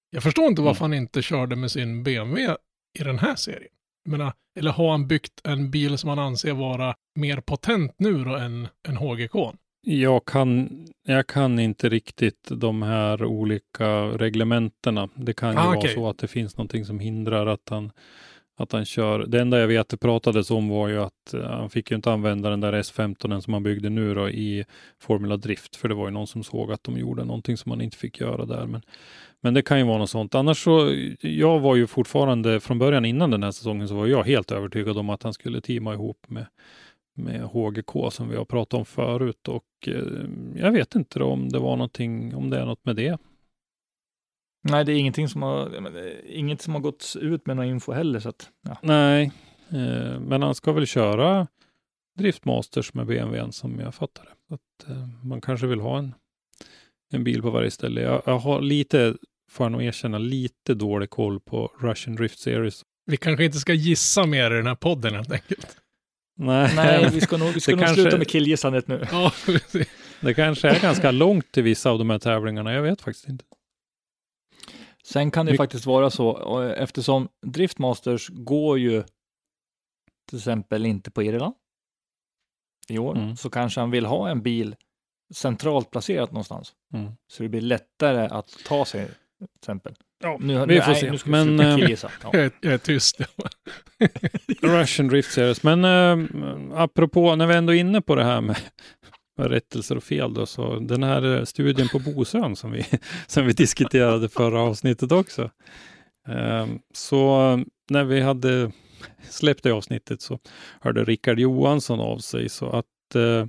Jag förstår inte Mm. varför han inte körde med sin BMW i den här serien. Jag menar, eller har han byggt en bil som han anser vara mer potent nu då än, än HGK? Jag kan, jag kan inte riktigt de här olika reglementena. Det kan ju Ah, vara så att det finns någonting som hindrar att han, att han kör. Det enda jag vet det pratades om var ju att eh, han fick ju inte använda den där S15 som han byggde nu då i Formula Drift, för det var ju någon som såg att de gjorde någonting som man inte fick göra där. Men, men det kan ju vara något sånt. Annars så, jag var ju fortfarande från början innan den här säsongen så var jag helt övertygad om att han skulle teama ihop med med HGK som vi har pratat om förut och eh, jag vet inte då om det var någonting, om det är något med det. Nej, det är ingenting som har, är inget som har gått ut med någon info heller, så att, ja. Nej, eh, men han ska väl köra Driftmasters med BMWn som jag fattar det. Att, eh, man kanske vill ha en, en bil på varje ställe. Jag, jag har lite, får jag nog erkänna, lite dålig koll på Russian Drift Series. Vi kanske inte ska gissa mer i den här podden helt enkelt. Nej, Nej, vi ska nog, vi ska nog kanske- sluta med killgissandet nu. Ja, det kanske är ganska långt till vissa av de här tävlingarna. Jag vet faktiskt inte. Sen kan det My- faktiskt vara så, eftersom Driftmasters går ju till exempel inte på Irland i år, Mm. så kanske han vill ha en bil centralt placerat någonstans. Mm. Så det blir lättare att ta sig, till exempel. Ja, Nu, vi får nej, se. Nu ska Men, eh, killgissa. Ja. Jag är, jag är tyst. Russian Drift Series. Men äh, apropå, när vi ändå är inne på det här med rättelser och fel då, så den här eh, studien på Bosön som vi, som vi diskuterade förra avsnittet också. Ehm, så när vi hade släppt det avsnittet så hörde Rickard Johansson av sig så att eh,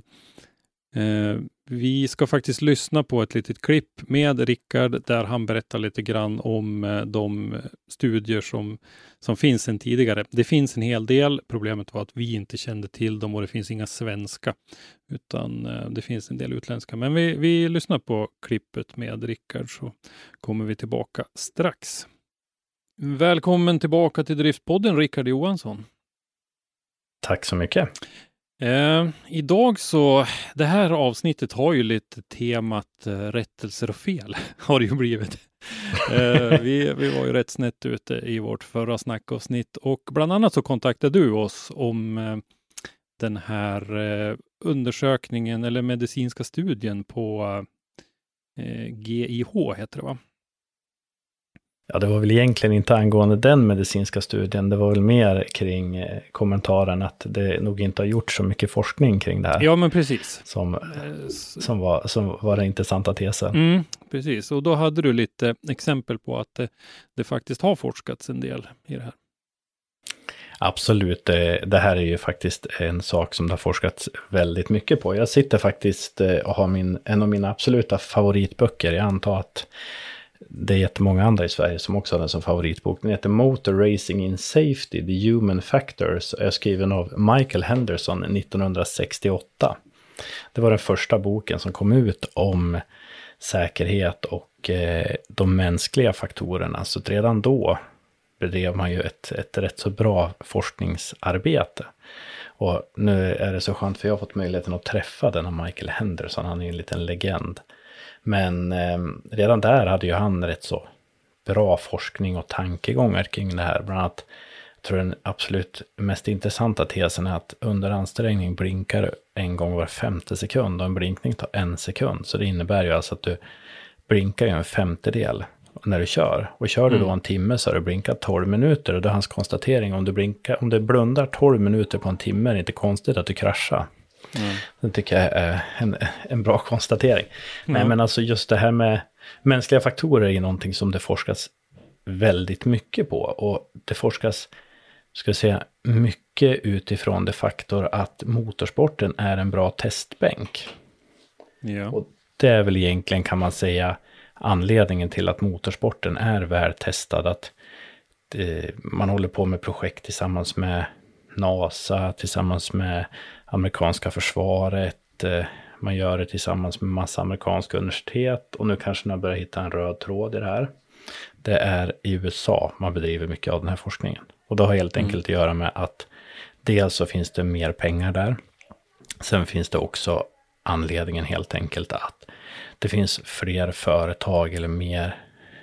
eh vi ska faktiskt lyssna på ett litet klipp med Rickard där han berättar lite grann om eh, de studier som som finns sedan tidigare. Det finns en hel del. Problemet var att vi inte kände till dem och det finns inga svenska, utan eh, det finns en del utländska. Men vi, vi lyssnar på klippet med Rickard så kommer vi tillbaka strax. Välkommen tillbaka till Driftpodden, Rickard Johansson. Tack så mycket. Eh, idag så, det här avsnittet har ju lite temat eh, rättelser och fel, har det ju blivit. eh, vi, vi var ju rätt snett ute i vårt förra snackavsnitt och bland annat så kontaktade du oss om eh, den här eh, undersökningen eller medicinska studien på eh, GIH heter det va? Ja, det var väl egentligen inte angående den medicinska studien. Det var väl mer kring eh, kommentaren att det nog inte har gjorts så mycket forskning kring det här. Ja, men precis. Som, Eh, som, var, som var den intressanta tesen. Mm, precis, och då hade du lite exempel på att det, det faktiskt har forskats en del i det här. Absolut, det, det här är ju faktiskt en sak som det har forskats väldigt mycket på. Jag sitter faktiskt eh, och har min, en av mina absoluta favoritböcker. Jag antar att det är jättemånga andra i Sverige som också har den som favoritbok. Den heter Motor Racing in Safety, The Human Factors. och är skriven av Michael Henderson 1968. Det var den första boken som kom ut om säkerhet och eh, de mänskliga faktorerna. Så redan då bedrev man ju ett, ett rätt så bra forskningsarbete. Och nu är det så skönt för jag har fått möjligheten att träffa denna Michael Henderson. Han är ju en liten legend. Men eh, redan där hade ju han rätt så bra forskning och tankegångar kring det här. Bland annat, jag tror den absolut mest intressanta tesen är att under ansträngning blinkar en gång var femte sekund och en blinkning tar en sekund. Så det innebär ju alltså att du blinkar ju en femtedel när du kör. Och kör du då en timme så har du blinkat 12 minuter. Och det är hans konstatering, om du, blinkar, om du blundar 12 minuter på en timme är det inte konstigt att du kraschar. Det tycker jag är en, en bra konstatering. Nej, men alltså just det här med mänskliga faktorer är någonting som det forskas väldigt mycket på. Och det forskas, ska jag säga, mycket utifrån det faktor att motorsporten är en bra testbänk. Ja. Och det är väl egentligen, kan man säga, anledningen till att motorsporten är väl testad. Att det, man håller på med projekt tillsammans med NASA, tillsammans med amerikanska försvaret. eh, Man gör det tillsammans med massa amerikanska universitet. Och nu kanske man börjar hitta en röd tråd i det här. Det är i USA man bedriver mycket av den här forskningen. Och det har helt enkelt att göra med att dels så finns det mer pengar där. Sen finns det också anledningen helt enkelt att det finns fler företag eller mer,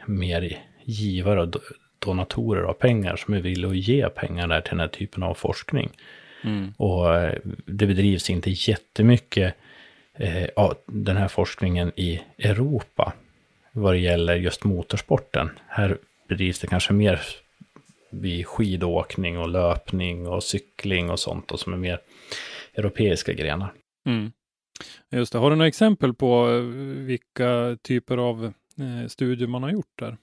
mer givare och do- donatorer av pengar som är villiga att ge pengar där till den här typen av forskning. Och eh, det bedrivs inte jättemycket eh, av den här forskningen i Europa vad det gäller just motorsporten. Här bedrivs det kanske mer vid skidåkning och löpning och cykling och sånt och som är mer europeiska grenar. Mm. Just det. Har du några exempel på eh, vilka typer av eh, studier man har gjort där?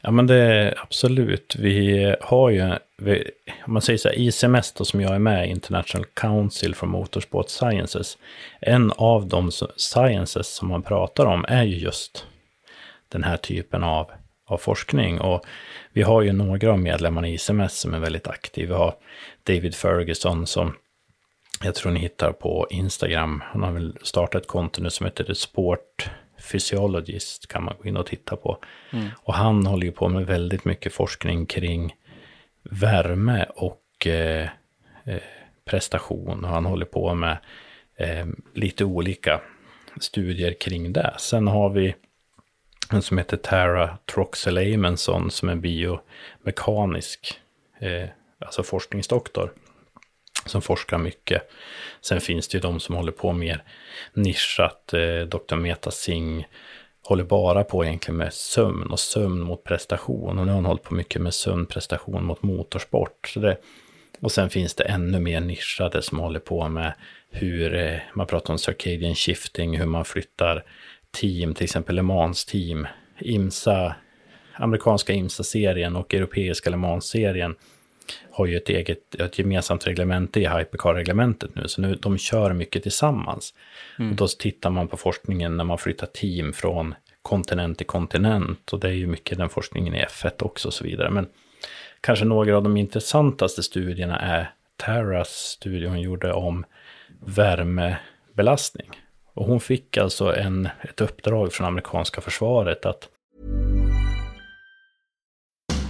Ja men det är absolut. Vi har ju, om man säger så här, ICMS då, som jag är med i, International Council for Motorsport Sciences. En av de sciences som man pratar om är ju just den här typen av, av forskning. Och vi har ju några av medlemmarna i ICMS som är väldigt aktiva. Vi har David Ferguson som jag tror ni hittar på Instagram. Han har väl startat ett konto nu som heter The Sport Physiologist. Kan man gå in och titta på. Och han håller ju på med väldigt mycket forskning kring värme och eh, eh, prestation. Och han håller på med eh, lite olika studier kring det. Sen har vi en som heter Tara Troxel-Amundson som är biomekanisk, eh, alltså forskningsdoktor, som forskar mycket. Sen finns det ju de som håller på mer nischat, eh, Dr. Meta Singh håller bara på egentligen med sömn och sömn mot prestation. Och nu har hon hållit på mycket med sömnprestation mot motorsport. Så det, och sen finns det ännu mer nischade som håller på med hur eh, man pratar om circadian shifting, hur man flyttar team, till exempel Le Mans-team, IMSA, amerikanska IMSA-serien och europeiska Le Mans-serien har ju ett eget, ett gemensamt reglemente i Hypercar-reglementet nu, så nu de kör mycket tillsammans. Mm. Och då tittar man på forskningen när man flyttar team från kontinent till kontinent, och det är ju mycket den forskningen i F1 också och så vidare. Men kanske några av de intressantaste studierna är Terras studie hon gjorde om värmebelastning. Och hon fick alltså en, ett uppdrag från amerikanska försvaret att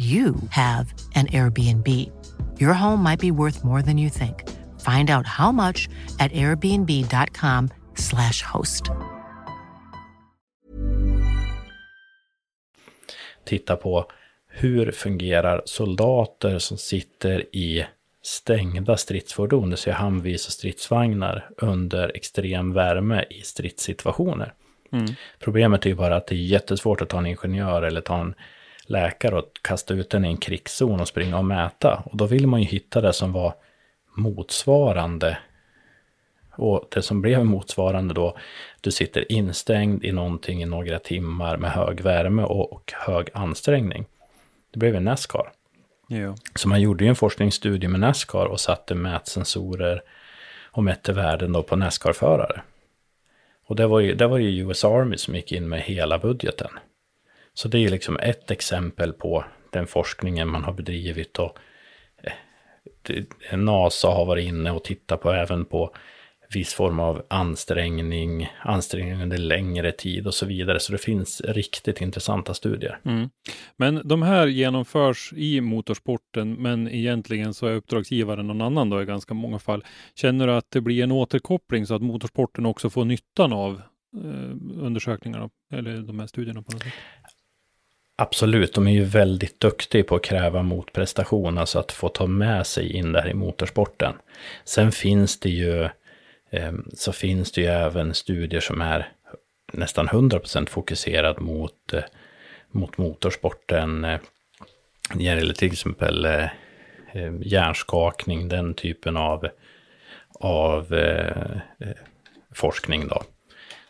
you have an Airbnb. Your home might be worth more than you think. Find out how much at airbnb.com slash host. Titta på hur fungerar soldater som sitter i stängda stridsfordon, det vill säga handvis och stridsvagnar under extrem värme i stridssituationer. Mm. Problemet är ju bara att det är jättesvårt att ta en ingenjör eller ta en läkare och kasta ut den i en krigszon och springa och mäta. Och då vill man ju hitta det som var motsvarande. Och det som blev motsvarande då, du sitter instängd i någonting i några timmar med hög värme och, och hög ansträngning. Det blev en Nascar. Ja. Så man gjorde ju en forskningsstudie med Nascar och satte mätsensorer och mätte värden då på Nascar-förare. Och det var, ju, det var ju US Army som gick in med hela budgeten. Så det är liksom ett exempel på den forskningen man har bedrivit och eh, NASA har varit inne och tittat på även på viss form av ansträngning, ansträngning under längre tid och så vidare. Så det finns riktigt intressanta studier. Mm. Men de här genomförs i motorsporten, men egentligen så är uppdragsgivaren någon annan då i ganska många fall. Känner du att det blir en återkoppling så att motorsporten också får nyttan av eh, undersökningarna eller de här studierna på något sätt? Absolut, de är ju väldigt duktiga på att kräva motprestation, alltså att få ta med sig in där i motorsporten. Sen finns det ju, eh, så finns det ju även studier som är nästan 100% fokuserad mot, eh, mot motorsporten. Eh, det gäller till exempel hjärnskakning, den typen av, av forskning då.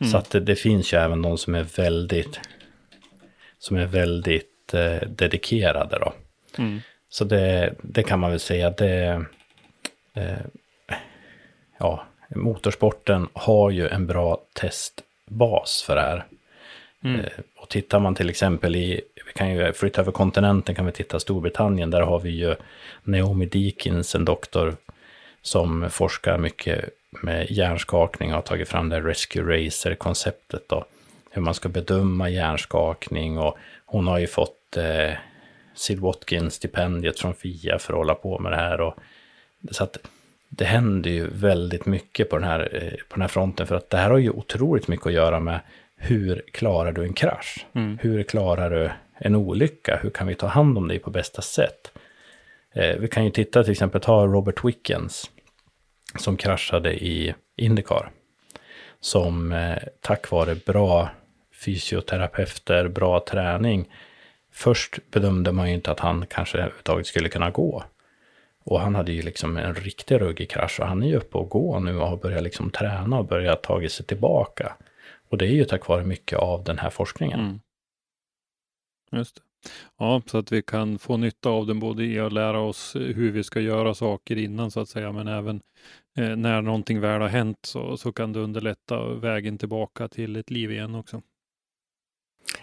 Mm. Så att det, det finns ju även de som är väldigt som är väldigt eh, dedikerade då. Mm. Så det, det, kan man väl säga, det, eh, ja, motorsporten har ju en bra testbas för det här. Mm. Eh, och tittar man till exempel i, vi kan ju flytta över kontinenten, kan vi titta Storbritannien, där har vi ju Naomi Deakins, en doktor som forskar mycket med hjärnskakning och har tagit fram det Rescue Racer-konceptet då hur man ska bedöma hjärnskakning och hon har ju fått eh, Sid Watkins-stipendiet från FIA för att hålla på med det här. Och, så att det händer ju väldigt mycket på den, här, eh, på den här fronten för att det här har ju otroligt mycket att göra med hur klarar du en krasch? Mm. Hur klarar du en olycka? Hur kan vi ta hand om dig på bästa sätt? Eh, vi kan ju titta till exempel, ta Robert Wickens som kraschade i Indycar. Som eh, tack vare bra fysioterapeuter, bra träning. Först bedömde man ju inte att han kanske överhuvudtaget skulle kunna gå. Och han hade ju liksom en riktig ruggig krasch och han är ju uppe och går nu och har börjat liksom träna och börjat ta sig tillbaka. Och det är ju tack vare mycket av den här forskningen. Mm. Just det. Ja, så att vi kan få nytta av den både i att lära oss hur vi ska göra saker innan så att säga, men även eh, när någonting väl har hänt så, så kan det underlätta vägen tillbaka till ett liv igen också.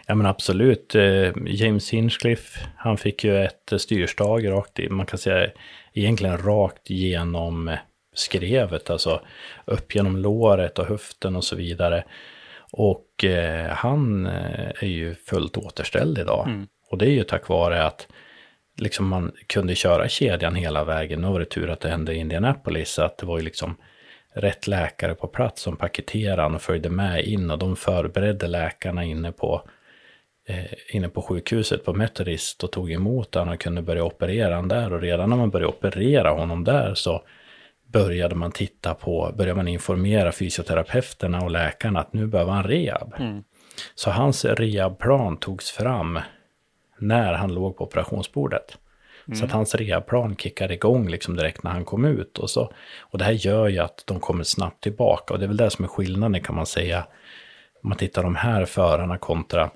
Ja men absolut. Eh, James Hinchcliffe, han fick ju ett styrstag rakt i, man kan säga egentligen rakt genom skrevet, alltså upp genom låret och höften och så vidare. Och eh, han eh, är ju fullt återställd idag. Mm. Och det är ju tack vare att liksom man kunde köra kedjan hela vägen. Nu var det tur att det hände i Indianapolis, att det var ju liksom rätt läkare på plats som paketerade och följde med in och de förberedde läkarna inne på, eh, inne på sjukhuset på Methodist och tog emot honom och kunde börja operera honom där. Och redan när man började operera honom där så började man titta på, började man informera fysioterapeuterna och läkarna att nu behöver han rehab. Mm. Så hans rehabplan togs fram när han låg på operationsbordet. Mm. Så att mm. hans rehabplan kickade igång liksom direkt när han kom ut. Och, så. och det här gör ju att de kommer snabbt tillbaka. Och det är väl det som är skillnaden kan man säga. Om man tittar de här förarna kontra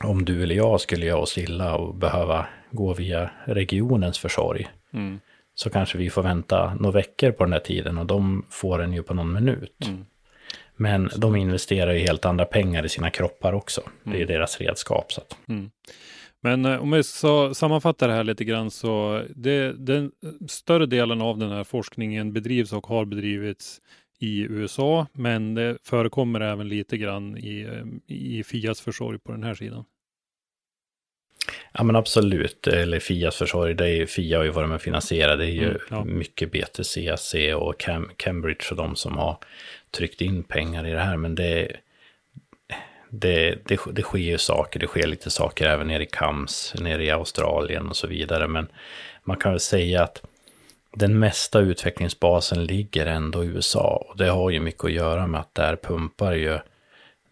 om du eller jag skulle göra oss illa och behöva gå via regionens försorg. Mm. Så kanske vi får vänta några veckor på den här tiden och de får den ju på någon minut. Mm. Men de investerar ju helt andra pengar i sina kroppar också. Det är mm. deras redskap. Så. Mm. Men eh, om vi så sammanfattar det här lite grann så det, den större delen av den här forskningen bedrivs och har bedrivits i USA, men det förekommer även lite grann i, eh, i Fias försorg på den här sidan. Ja men absolut, eller Fias försorg, det är, Fia har ju varit med och finansierat, det är ju mm, ja. mycket BTCAC och Cam, Cambridge och de som har tryckt in pengar i det här, men det, det, det, det sker ju saker, det sker lite saker även nere i Kams, nere i Australien och så vidare. Men man kan väl säga att den mesta utvecklingsbasen ligger ändå i USA. Och det har ju mycket att göra med att där pumpar ju,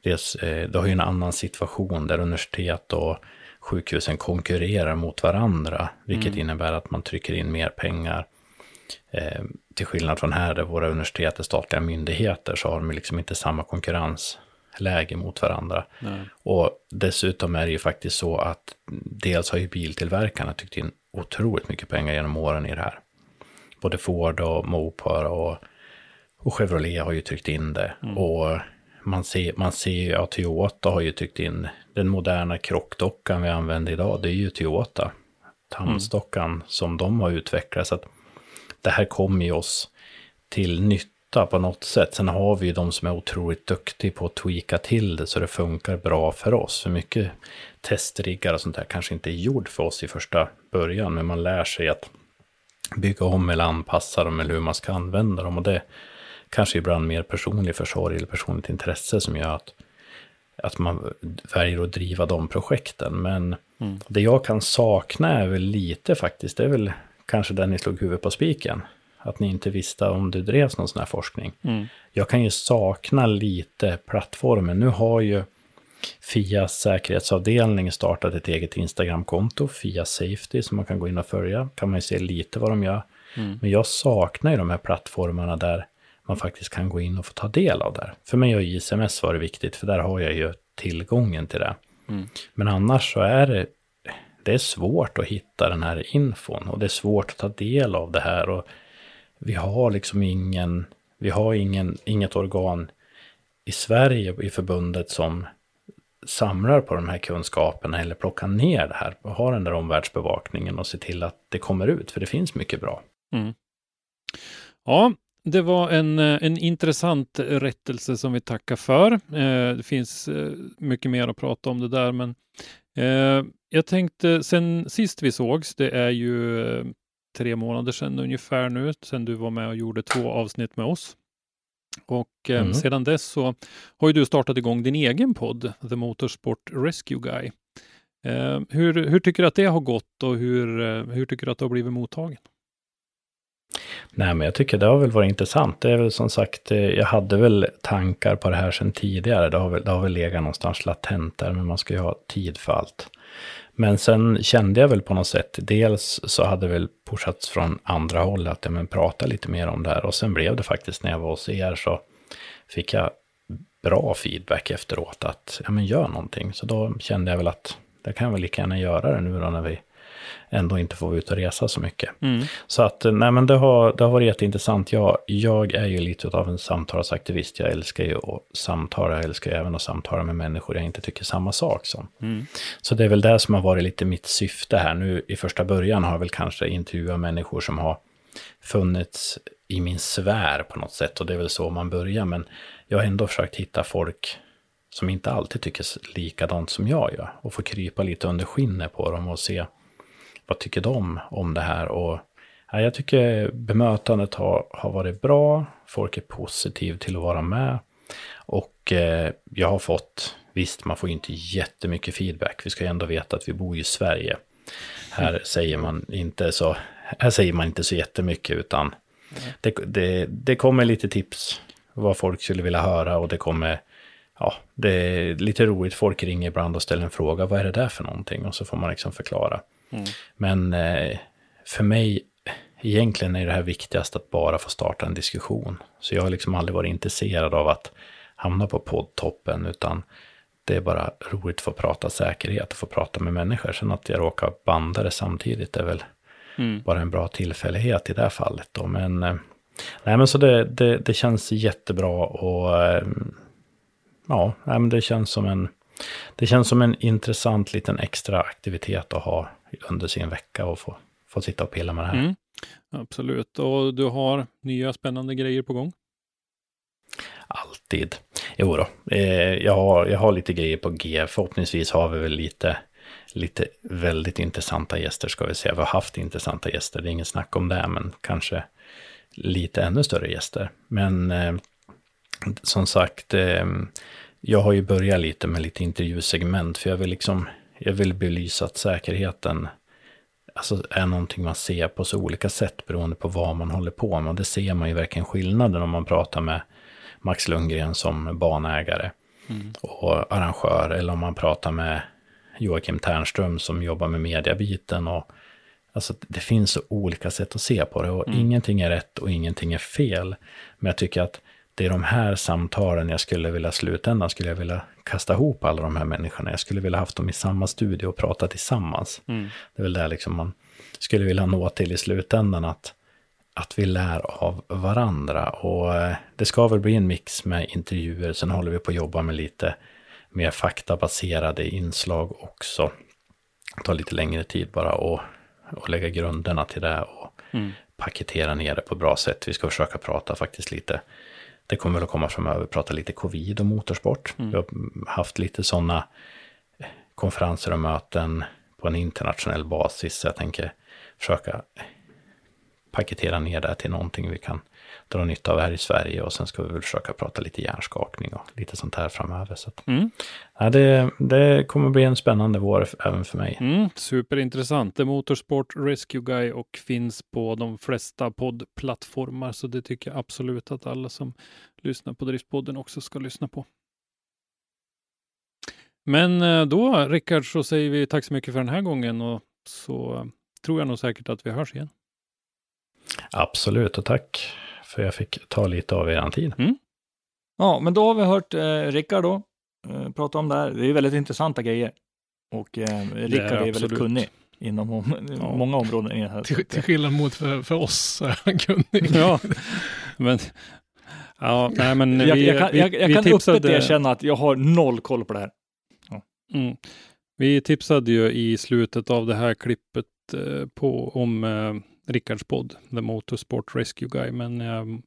dels, eh, det har ju en annan situation där universitet och sjukhusen konkurrerar mot varandra. Vilket mm. innebär att man trycker in mer pengar. Eh, till skillnad från här där våra universitet är statliga myndigheter så har de liksom inte samma konkurrens läge mot varandra. Nej. Och dessutom är det ju faktiskt så att dels har ju biltillverkarna tyckt in otroligt mycket pengar genom åren i det här. Både Ford och Mopar och, och Chevrolet har ju tryckt in det. Mm. Och man ser, man ser ju att Toyota har ju tryckt in den moderna krockdockan vi använder idag. Det är ju Toyota. Tandstockan mm. som de har utvecklat. Så att det här kommer ju oss till nytt nytta på något sätt. Sen har vi ju de som är otroligt duktiga på att tweaka till det så det funkar bra för oss. För mycket testriggar och sånt där kanske inte är gjord för oss i första början, men man lär sig att bygga om eller anpassa dem eller hur man ska använda dem. Och det kanske ibland mer personlig försorg eller personligt intresse som gör att, att man väljer att driva de projekten. Men mm. det jag kan sakna är väl lite faktiskt, det är väl kanske den ni slog huvudet på spiken att ni inte visste om det drevs någon sån här forskning. Mm. Jag kan ju sakna lite plattformen. Nu har ju Fias säkerhetsavdelning startat ett eget Instagramkonto, Fia Safety, som man kan gå in och följa. Kan man ju se lite vad de gör. Mm. Men jag saknar ju de här plattformarna där man faktiskt kan gå in och få ta del av det. För mig har ISMS varit viktigt, för där har jag ju tillgången till det. Mm. Men annars så är det, det är svårt att hitta den här infon och det är svårt att ta del av det här. Och vi har liksom ingen, vi har ingen, inget organ i Sverige i förbundet som samlar på de här kunskaperna eller plockar ner det här och har den där omvärldsbevakningen och ser till att det kommer ut, för det finns mycket bra. Mm. Ja, det var en, eh, en intressant rättelse som vi tackar för. Eh, det finns eh, mycket mer att prata om det där, men eh, jag tänkte sen sist vi sågs, det är ju eh, tre månader sedan ungefär nu, sedan du var med och gjorde två avsnitt med oss. Och eh, mm. sedan dess så har ju du startat igång din egen podd, The Motorsport Rescue Guy. Eh, hur, hur tycker du att det har gått och hur, eh, hur tycker du att det har blivit mottagen? Nej, men jag tycker det har väl varit intressant. Det är väl som sagt, eh, jag hade väl tankar på det här sedan tidigare. Det har väl, det har väl legat någonstans latent där, men man ska ju ha tid för allt. Men sen kände jag väl på något sätt, dels så hade väl pushats från andra håll att ja, men prata lite mer om det här. Och sen blev det faktiskt när jag var hos er så fick jag bra feedback efteråt att ja, men gör någonting. Så då kände jag väl att det kan jag väl lika gärna göra det nu då när vi ändå inte får ut och resa så mycket. Mm. Så att, nej men det har, det har varit jätteintressant. Jag, jag är ju lite av en samtalsaktivist. Jag älskar ju att samtala. Jag älskar ju även att samtala med människor jag inte tycker samma sak som. Mm. Så det är väl det som har varit lite mitt syfte här. Nu i första början har jag väl kanske intervjuat människor som har funnits i min sfär på något sätt. Och det är väl så man börjar. Men jag har ändå försökt hitta folk som inte alltid tycker likadant som jag gör. Och få krypa lite under skinnet på dem och se vad tycker de om det här. Och ja, jag tycker bemötandet har, har varit bra. Folk är positiva till att vara med. Och eh, jag har fått, visst man får ju inte jättemycket feedback. Vi ska ju ändå veta att vi bor i Sverige. Här mm. säger man inte så, här säger man inte så jättemycket utan det, det, det kommer lite tips vad folk skulle vilja höra och det kommer ja, det är lite roligt. Folk ringer ibland och ställer en fråga. Vad är det där för någonting? Och så får man liksom förklara. Mm. Men eh, för mig, egentligen är det här viktigast att bara få starta en diskussion. Så jag har liksom aldrig varit intresserad av att hamna på poddtoppen, utan det är bara roligt att få prata säkerhet och få prata med människor. Sen att jag råkar banda det samtidigt är väl Mm. bara en bra tillfällighet i det här fallet. Då. Men, eh, nej, men så det, det, det känns jättebra och eh, ja, nej, men det känns som en det känns som en intressant liten extra aktivitet att ha under sin vecka och få, få sitta och pilla med det här. Mm. Absolut, och du har nya spännande grejer på gång? Alltid. Jo då, eh, jag, har, jag har lite grejer på G. Förhoppningsvis har vi väl lite, lite väldigt intressanta gäster ska vi säga. Vi har haft intressanta gäster, det är inget snack om det, men kanske lite ännu större gäster. Men eh, som sagt, eh, jag har ju börjat lite med lite intervjusegment, för jag vill liksom, jag vill belysa att säkerheten alltså, är någonting man ser på så olika sätt beroende på vad man håller på med. Och det ser man ju verkligen skillnaden om man pratar med Max Lundgren som banägare Mm. och arrangör, eller om man pratar med Joakim Ternström som jobbar med mediabiten. Och, alltså, det finns så olika sätt att se på det och Mm. ingenting är rätt och ingenting är fel. Men jag tycker att det är de här samtalen jag skulle vilja slutändan skulle jag vilja kasta ihop alla de här människorna. Jag skulle vilja haft dem i samma studio och prata tillsammans. Mm. Det är väl där liksom man skulle vilja nå till i slutändan att, att vi lär av varandra. Och eh, det ska väl bli en mix med intervjuer. Sen håller vi på att jobba med lite mer faktabaserade inslag också. Det tar lite längre tid bara att och lägga grunderna till det och Mm. paketera ner det på bra sätt. Vi ska försöka prata faktiskt lite, det kommer väl att komma framöver, prata lite covid och motorsport. Mm. Vi har haft lite sådana konferenser och möten på en internationell basis. Så jag tänker försöka paketera ner det till någonting vi kan dra nytta av här i Sverige. Och sen ska vi väl försöka prata lite hjärnskakning och lite sånt här framöver. Så att, Mm. ja, det, det kommer bli en spännande vår även för mig. Mm, superintressant. Det är Motorsport Rescue Guy och finns på de flesta poddplattformar. Så det tycker jag absolut att alla som lyssnar på Driftpodden också ska lyssna på. Men eh, då, Rickard, så säger vi tack så mycket för den här gången och så eh, tror jag nog säkert att vi hörs igen. Absolut, och tack för jag fick ta lite av er tid. Ja, men då har vi hört eh, Rickard då eh, prata om det här. Det är ju väldigt intressanta grejer. Och eh, Rickard är, väldigt absolut. kunnig inom om, många områden i det här. Till, till skillnad mot för, för oss är han kunnig. Ja, men... Ja, nej, men jag, vi, jag kan, vi, jag, jag vi kan tipsade- öppet erkänna att jag har noll koll på det här. Mm. Vi tipsade ju i slutet av det här klippet eh, på, om eh, Rickards podd, The Motorsport Rescue Guy, men jag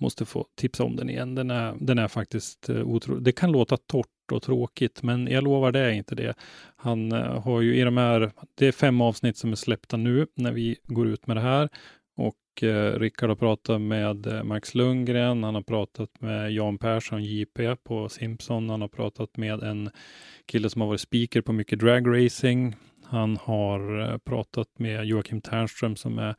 måste få tipsa om den igen. Den är, den är faktiskt eh, otrolig. Det kan låta torrt och tråkigt, men jag lovar det är inte det. Han eh, har ju i de här, det är fem avsnitt som är släppta nu när vi går ut med det här Och eh, Rickard har pratat med eh, Max Lundgren, han har pratat med Jan Persson, JP på Simpson, han har pratat med en kille som har varit speaker på mycket dragracing. Han har eh, pratat med Joakim Ternström som är,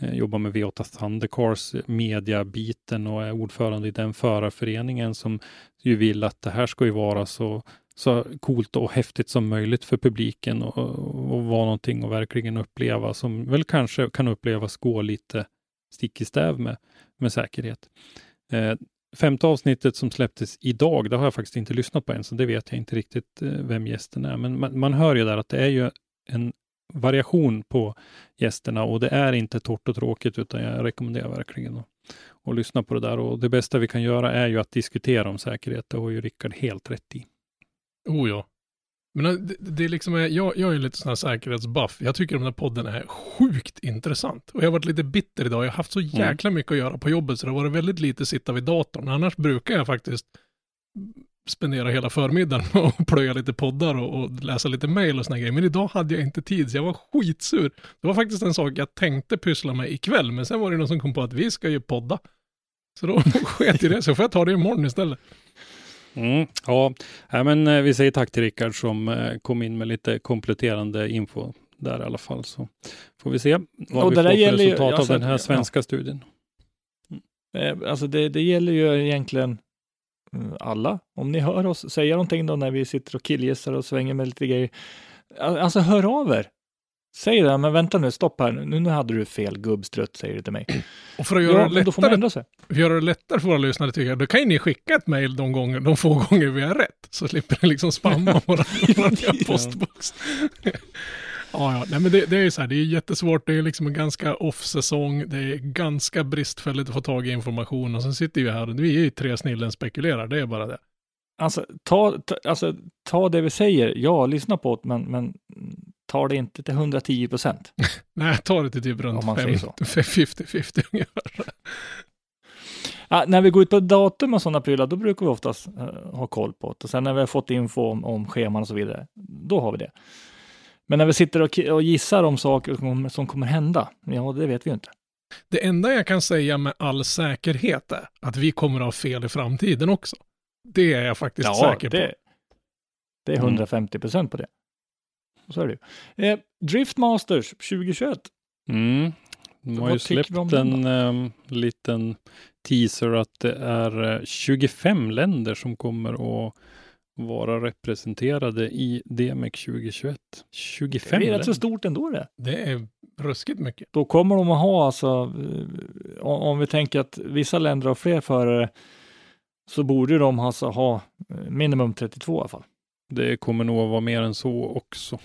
eh, jobbar med V8 Thundercars eh, mediabiten och är ordförande i den förarföreningen som ju vill att det här ska ju vara så så coolt och häftigt som möjligt för publiken och, och vara någonting att verkligen uppleva som väl kanske kan upplevas gå lite stick i stäv med, med säkerhet. Eh, femte avsnittet som släpptes idag, det har jag faktiskt inte lyssnat på än, så det vet jag inte riktigt vem gästen är. Men man, man, hör ju där att det är ju en variation på gästerna och det är inte torrt och tråkigt, utan jag rekommenderar verkligen att, lyssna på det där. Och det bästa vi kan göra är ju att diskutera om säkerhet. Det har ju Rickard helt rätt i. Oh ja. Men eh, det, det är liksom, jag, jag är lite sån här säkerhetsbuff. Jag tycker den här podden är sjukt intressant. Och jag har varit lite bitter idag. Jag har haft så Mm. jäkla mycket att göra på jobbet så det har varit väldigt lite sitta vid datorn. Annars brukar jag faktiskt spendera hela förmiddagen att plöja lite poddar och, och läsa lite mail och såna grejer. Men idag hade jag inte tid så jag var skitsur. Det var faktiskt en sak jag tänkte pyssla med ikväll. Men sen var det någon som kom på att vi ska ju podda. Så då sket i det. Så får jag ta det imorgon istället. Mm, ja, Nej, men eh, vi säger tack till Rickard som eh, kom in med lite kompletterande info där i alla fall. Så får vi se vad Och vi det får för ju- resultat alltså, av den här ja. svenska studien. Eh, Alltså det, det gäller ju egentligen alla. Om ni hör oss säga någonting då när vi sitter och killgissar och svänger med lite grejer. Al- Alltså hör av er. Säg det, men vänta nu, stopp här. Nu, nu hade du fel gubbstrutt, säger du till mig. Och för att göra, Ja, det lättare, göra det lättare för våra lyssnare tycker jag, då kan ju ni skicka ett mejl de, gånger, de få gånger vi har rätt. Så slipper ni liksom spamma våra, våra postbox. ja, ja, nej men det, det är så här, det är jättesvårt, det är liksom en ganska off-säsong, det är ganska bristfälligt att få tag i information och sen sitter vi här och vi är ju tre snillen spekulerar, det är bara det. Alltså ta, ta, alltså, ta det vi säger, ja, lyssna på det, men, men ta det inte till 110 procent. Nej, ta det till typ runt Om man säger så. 50-50 ungefär. Ja, när vi går ut på datum och sådana prylar, då brukar vi oftast eh, ha koll på det. Och sen när vi har fått info om, om scheman och så vidare, då har vi det. Men när vi sitter och, och gissar om saker som, som kommer hända, ja, det vet vi ju inte. Det enda jag kan säga med all säkerhet är att vi kommer att ha fel i framtiden också. Det är jag faktiskt säker på. det, det är Mm. 150 procent på det. Så är det ju. Eh, Driftmasters 2021. Mm. De har ju släppt en um, liten teaser att det är eh, 25 länder som kommer att vara representerade i DMEC 2021. 25 Det är rätt så stort ändå det. Det är ruskigt mycket. Då kommer de att ha alltså, eh, om, vi tänker att vissa länder har fler förare, så borde de alltså ha eh, minimum 32 i alla fall. Det kommer nog att vara mer än så också.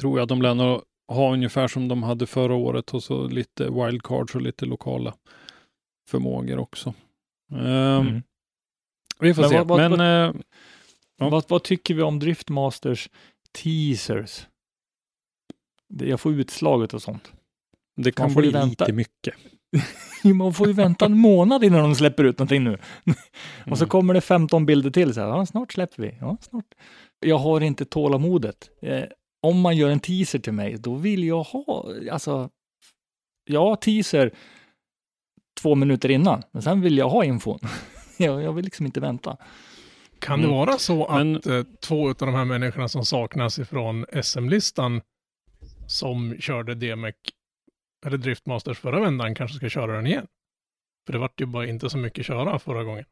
Tror jag de lär nog ha ungefär som de hade förra året och så lite wildcards och lite lokala förmågor också. Ehm, Mm. Vi får Men se. vad- Men vad- eh, Ja. Vad, vad tycker vi om Driftmasters teasers? Jag får utslaget och sånt. det kan bli vänta. lite mycket. Man får ju vänta en månad innan de släpper ut någonting nu. Och så Mm. kommer det 15 bilder till. Så här, ja, snart släpper vi. Ja, snart. Jag har inte tålamodet. Eh, om man gör en teaser till mig, då vill jag ha, alltså, ja, teaser två minuter innan, men sen vill jag ha infon. jag, jag vill liksom inte vänta. Kan Mm. det vara så att Men- eh, två av de här människorna som saknas ifrån SM-listan som körde DMEC eller Driftmasters förra vändan kanske ska köra den igen? För det vart ju bara inte så mycket köra förra gången.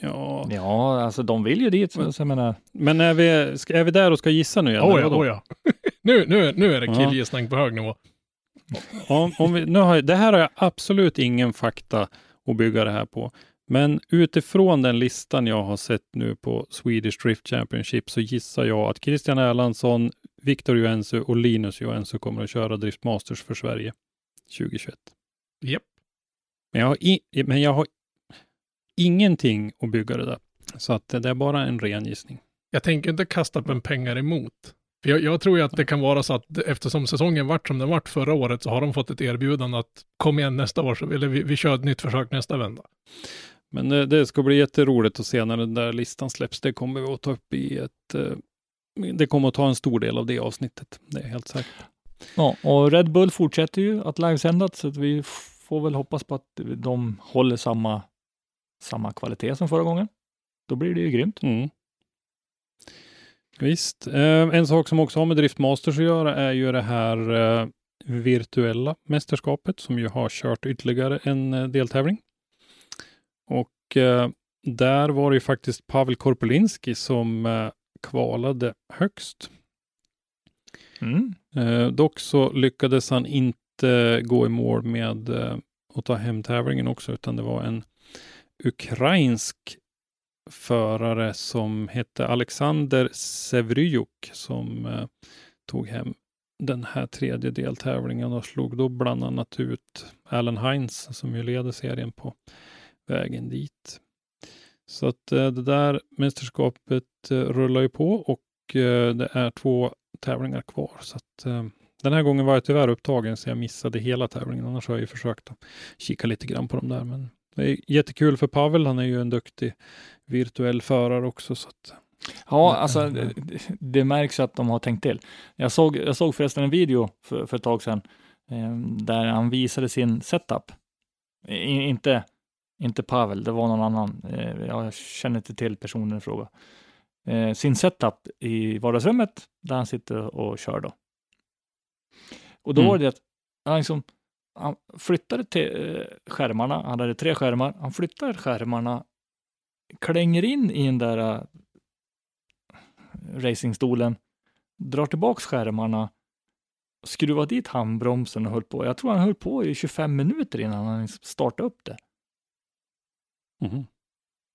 Ja, Ja, alltså de vill ju dit, så, så jag menar, men är vi, ska, är vi där och ska gissa nu igen? Oh ja, oh ja. nu, nu, nu är det Ja. killgissning på hög nivå. Om, om vi, nu har, jag- det här har jag absolut ingen fakta att bygga det här på. Men utifrån den listan jag har sett nu på Swedish Drift Championship så gissar jag att Christian Erlandsson, Victor Joensuu och Linus Joensuu kommer att köra Drift Masters för Sverige 2021. Japp. Men jag har, i, men jag har ingenting att bygga det där. Så att det är bara en ren gissning. Jag tänker inte kasta upp en pengar emot. För jag, jag tror ju att det kan vara så att eftersom säsongen vart som den vart förra året så har de fått ett erbjudande att kom igen nästa år, så, eller vi, vi kör ett nytt försök nästa vända. Men det, det ska bli jätteroligt att se när den där listan släpps. Det kommer vi att ta upp i ett... eh, Det kommer att ta en stor del av det avsnittet. Det är helt säkert. Ja, och Red Bull fortsätter ju att livesända, så att vi får väl hoppas på att de håller samma, samma kvalitet som förra gången. Då blir det ju grymt. Mm. Visst. Eh, en sak som också har med Drift Masters att göra är ju det här eh, virtuella mästerskapet som ju har kört ytterligare en eh, deltävling. Och eh, där var det ju faktiskt Pavel Korpelinski som eh, kvalade högst. Mm. Eh, dock så lyckades han inte gå i mål med eh, att ta hem tävlingen också, utan det var en ukrainsk förare som hette Alexander Sevryuk som eh, tog hem den här tredje deltävlingen och slog då bland annat ut Alan Heinz som ju leder serien på vägen dit. Så att eh, det där mästerskapet eh, rullar ju på och eh, det är två tävlingar kvar. Så att, den här gången var jag tyvärr upptagen så jag missade hela tävlingen. Annars har jag ju försökt att kika lite grann på dem där. Men det är jättekul för Pavel. Han är ju en duktig virtuell förare också. Så att, Ja, Men, alltså det, det märks att de har tänkt till. Jag såg, jag såg förresten en video för, för ett tag sedan eh, där han visade sin setup. I, inte, inte Pavel, det var någon annan. Eh, jag känner inte till personen i fråga. Eh, sin setup i vardagsrummet där han sitter och kör då. Och då Mm. var det att han, liksom, han flyttade till eh, skärmarna, han hade tre skärmar, han flyttar skärmarna, klänger in i den där eh, racingstolen, drar tillbaks skärmarna, skruvar dit handbromsen och höll på. Jag tror han höll på i 25 minuter innan han startade upp det. Mhm.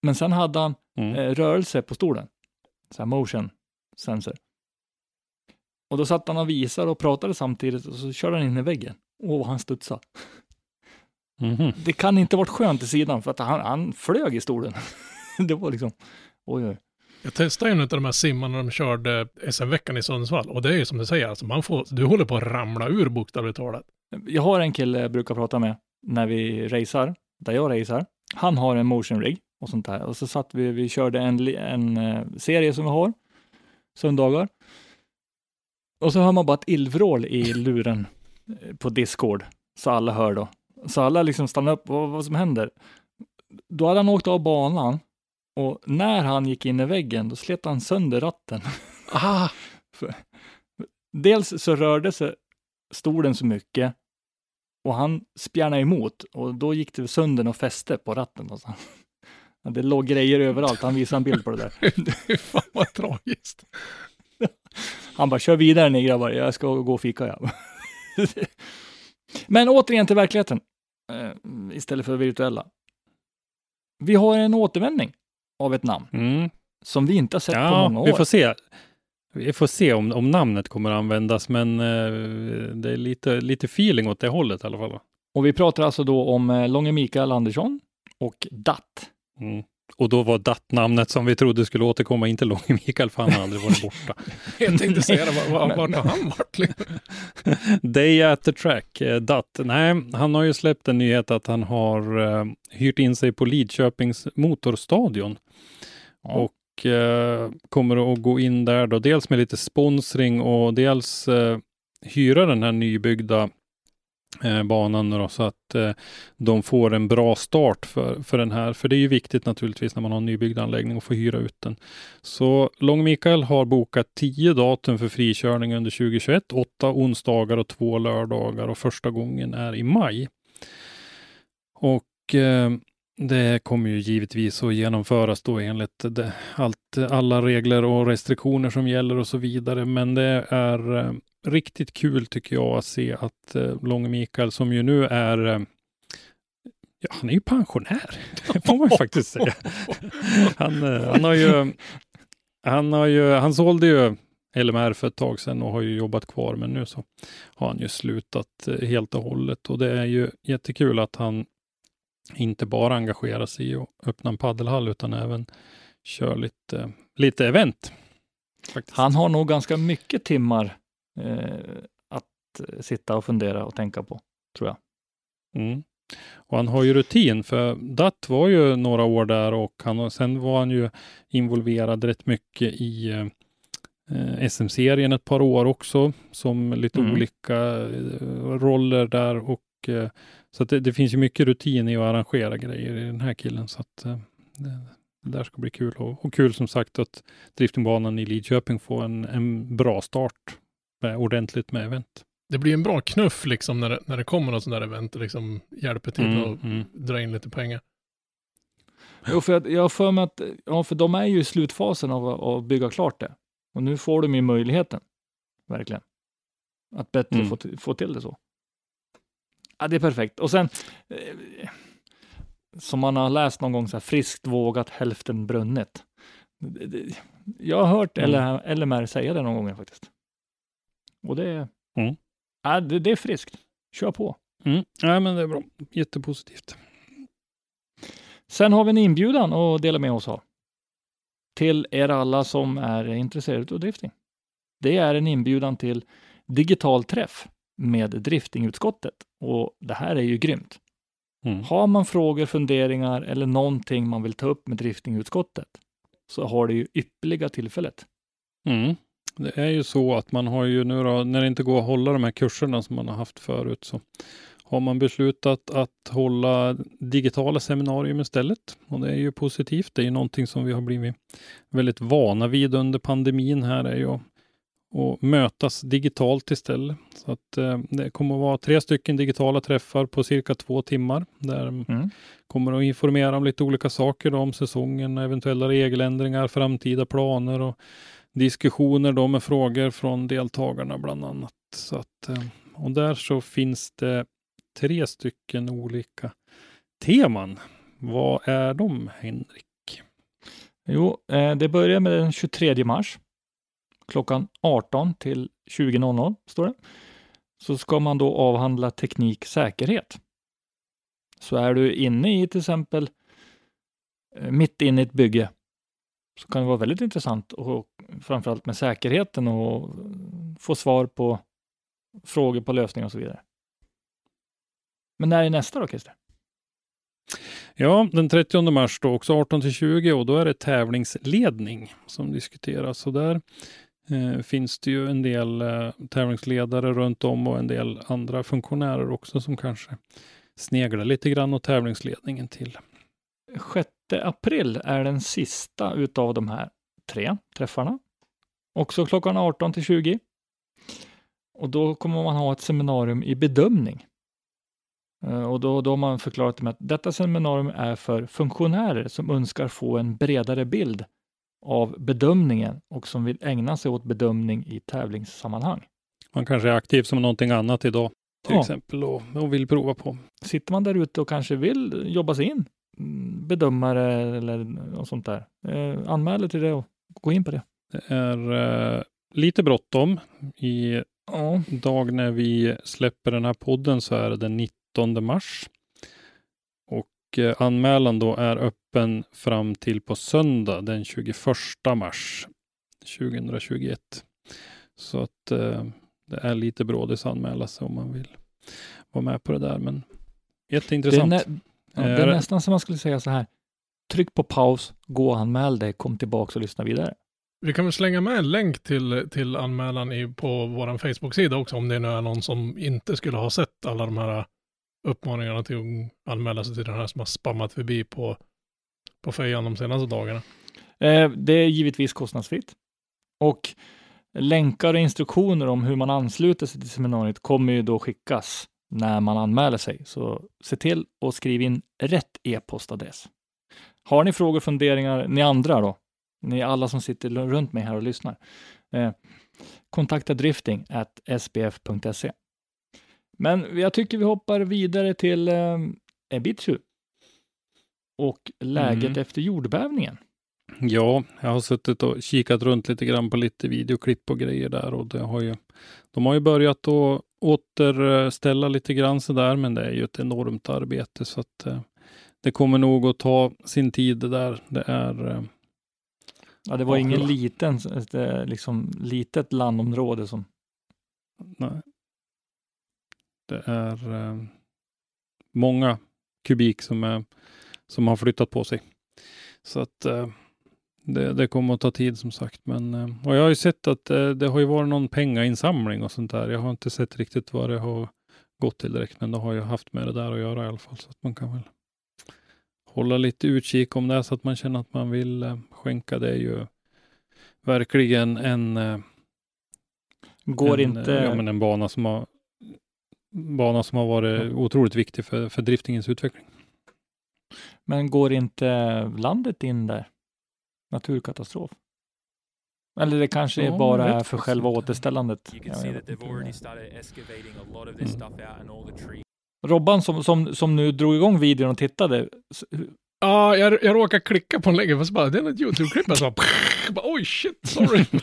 Men sen hade han Mm. eh, rörelse på stolen. Så här motion sensor. Och då satt han och visade och pratade samtidigt och så körde han in i väggen. Åh, han studsade. Mhm. Det kan inte varit skönt i sidan för att han, han flög i stolen. det var liksom, oj, oj. Jag testade ju en av de här simmarna när de körde SM-veckan i Sundsvall. Och det är ju som du säger, alltså man får, du håller på att ramla ur bokstavligt talat. Jag har en kille jag brukar prata med när vi racear, där jag racear. Han har en motion rig och sånt där. Och så satt vi, vi körde en, en eh, serie som vi har, söndagar. Och så hör man bara ett illvrål i luren eh, på Discord, så alla hör då. Så alla liksom stannar upp, vad, vad som händer? Då hade han åkt av banan och när han gick in i väggen, då slet han sönder ratten. Ah, Dels så rörde sig stolen så mycket och han spjärnade emot och då gick det sönder och fäste på ratten. Och så. Ja, Det låg grejer överallt. Han visade en bild på det där. fy fan vad tragiskt. Han bara, kör vidare ni grabbar, jag ska gå och fika ja. Men återigen till verkligheten, eh, istället för virtuella. Vi har en återvändning av ett namn Mm. som vi inte har sett på Ja, många år. vi får se. Vi får se om, om namnet kommer att användas, men eh, det är lite, lite feeling åt det hållet i alla fall. Och vi pratar alltså då om eh, Långe Mikael Andersson och Datt. Mm. Och då var DAT-namnet som vi trodde skulle återkomma, inte Långe Mikael, för han har aldrig varit borta. Jag tänkte säga det, var- var- vart har han varit? Day at the track, eh, DAT. Nej, han har ju släppt en nyhet att han har eh, hyrt in sig på Lidköpings motorstadion. Ja. Och eh, kommer att gå in där då, dels med lite sponsring och dels eh, hyra den här nybyggda eh, banan då, så att eh, de får en bra start för, för den här. För det är ju viktigt naturligtvis när man har en nybyggd anläggning och få hyra ut den. Så Lång Mikael har bokat 10 datum för frikörning under 2021, åtta onsdagar och två lördagar och första gången är i maj. Och eh, det kommer ju givetvis att genomföras då enligt det, allt, alla regler och restriktioner som gäller och så vidare. Men det är eh, riktigt kul tycker jag att se att eh, Långe Mikael som ju nu är eh, Ja, han är ju pensionär. Det får man ju faktiskt säga. Han, eh, han har ju, han har ju, han sålde ju LMR för ett tag sedan och har ju jobbat kvar, men nu så har han ju slutat eh, helt och hållet och det är ju jättekul att han inte bara engagerar sig i att öppna en paddelhall utan även kör lite, lite event. Faktiskt. Han har nog ganska mycket timmar eh, att sitta och fundera och tänka på, tror jag. Mm. Och han har ju rutin, för Datt var ju några år där och han, och sen var han ju involverad rätt mycket i eh, SM-serien ett par år också som lite Mm. olika eh, roller där och så att det, det finns ju mycket rutin i att arrangera grejer i den här killen så att eh, det, det där ska bli kul och, och kul som sagt att driftingbanan i Lidköping får en, en bra start med, ordentligt med event. Det blir en bra knuff liksom när det, när det kommer något sånt där event och liksom hjälper till Mm, att mm. dra in lite pengar. Jo, för jag, jag har för mig att, ja, för de är ju i slutfasen av att- bygga klart det. Och nu får de ju möjligheten, verkligen, att bättre Mm. få, få till det så. Ja, det är perfekt. Och sen, eh, som man har läst någon gång, så här, friskt vågat hälften brunnet. Jag har hört Mm. LMR säga det någon gång faktiskt. Och det, är- Mm. ja, det, det är friskt. Kör på. Mm. Nej, men det är bra. Jättepositivt. Sen har vi en inbjudan att dela med oss av. Till er alla som är intresserade av drifting. Det är en inbjudan till digital träff med driftingutskottet och det här är ju grymt. Mm. Har man frågor, funderingar eller någonting man vill ta upp med driftingutskottet så har det ju ypperliga tillfället. Mm. Det är ju så att man har ju nu då, när det inte går att hålla de här kurserna som man har haft förut, så har man beslutat att hålla digitala seminarium istället. Och det är ju positivt. Det är ju någonting som vi har blivit väldigt vana vid under pandemin här, är ju att att mötas digitalt istället. Så att eh, det kommer att vara tre stycken digitala träffar på cirka två timmar där Mm. kommer att informera om lite olika saker då, om säsongen, eventuella regeländringar, framtida planer och diskussioner då med frågor från deltagarna bland annat. Så att, eh, och där så finns det tre stycken olika teman. Vad är de, Henrik? Jo, eh, det börjar med den 23 mars. Klockan 18 till 20.00 står det. Så ska man då avhandla teknik säkerhet. Så är du inne i till exempel eh, mitt inne i ett bygge så kan det vara väldigt intressant och framförallt med säkerheten och få svar på frågor på lösningar och så vidare. Men när är nästa då, Christer? Ja, den 30 mars då också 18 till 20 och då är det tävlingsledning som diskuteras. Så där eh, finns det ju en del eh, tävlingsledare runt om och en del andra funktionärer också som kanske sneglar lite grann åt tävlingsledningen till. 6 april är den sista utav de här tre träffarna. Också klockan 18 till 20. Och då kommer man ha ett seminarium i bedömning. Eh, och då, då har man förklarat det med att detta seminarium är för funktionärer som önskar få en bredare bild av bedömningen och som vill ägna sig åt bedömning i tävlingssammanhang. Man kanske är aktiv som någonting annat idag till Ja. exempel och, och vill prova på. Sitter man där ute och kanske vill jobba sig in, bedömare eller något sånt där, eh, anmäl till det och gå in på det. Det är eh, lite bråttom. I Ja, dag när vi släpper den här podden så är det den 19 mars. Eh, anmälan då är öppen fram till på söndag den 21 mars 2021. Så att eh, det är lite brådis att anmäla sig om man vill vara med på det där. Men det, är jätteintressant. nä, ja, det är Eh, nästan som man skulle säga så här. Tryck på paus, gå och anmäl dig, kom tillbaka och lyssna vidare. Vi kan väl slänga med en länk till, till anmälan i, på vår Facebook-sida också om det nu är någon som inte skulle ha sett alla de här uppmaningarna till att anmäla sig till den här som har spammat förbi på, på fejan de senaste dagarna. Eh, det är givetvis kostnadsfritt. Och länkar och instruktioner om hur man ansluter sig till seminariet kommer ju då skickas när man anmäler sig. Så se till att skriva in rätt e-postadress. Har ni frågor och funderingar, ni andra då, ni alla som sitter runt mig här och lyssnar, eh, kontakta drifting at sbf.se. Men jag tycker vi hoppar vidare till eh, Ebitsu och läget Mm. efter jordbävningen. Ja, jag har suttit och kikat runt lite grann på lite videoklipp och grejer där och det har ju, de har ju börjat att återställa lite grann så där, men det är ju ett enormt arbete så att eh, det kommer nog att ta sin tid det där. Det är eh, Ja, det var Ja, ingen liten, liksom, litet landområde som... Nej. Det är eh, många kubik som, är, som har flyttat på sig. Så att eh, det, det kommer att ta tid som sagt. Men, eh, och jag har ju sett att det, det har ju varit någon pengainsamling och sånt där. Jag har inte sett riktigt vad det har gått till direkt, men det har ju haft med det där att göra i alla fall. Så att man kan väl hålla lite utkik om det är så att man känner att man vill skänka. Det är ju verkligen en Går en, inte... Ja, men en bana som har bana som har varit otroligt viktig för, för driftingens utveckling. Men går inte landet in där? Naturkatastrof? Eller det kanske Ja, bara jag är för själva inte. återställandet. Mm. Robban som, som, som nu drog igång videon och tittade. Ja, jag, jag råkade klicka på en länge, fast bara, det är ett YouTube-klipp. Jag bara, oj shit, sorry.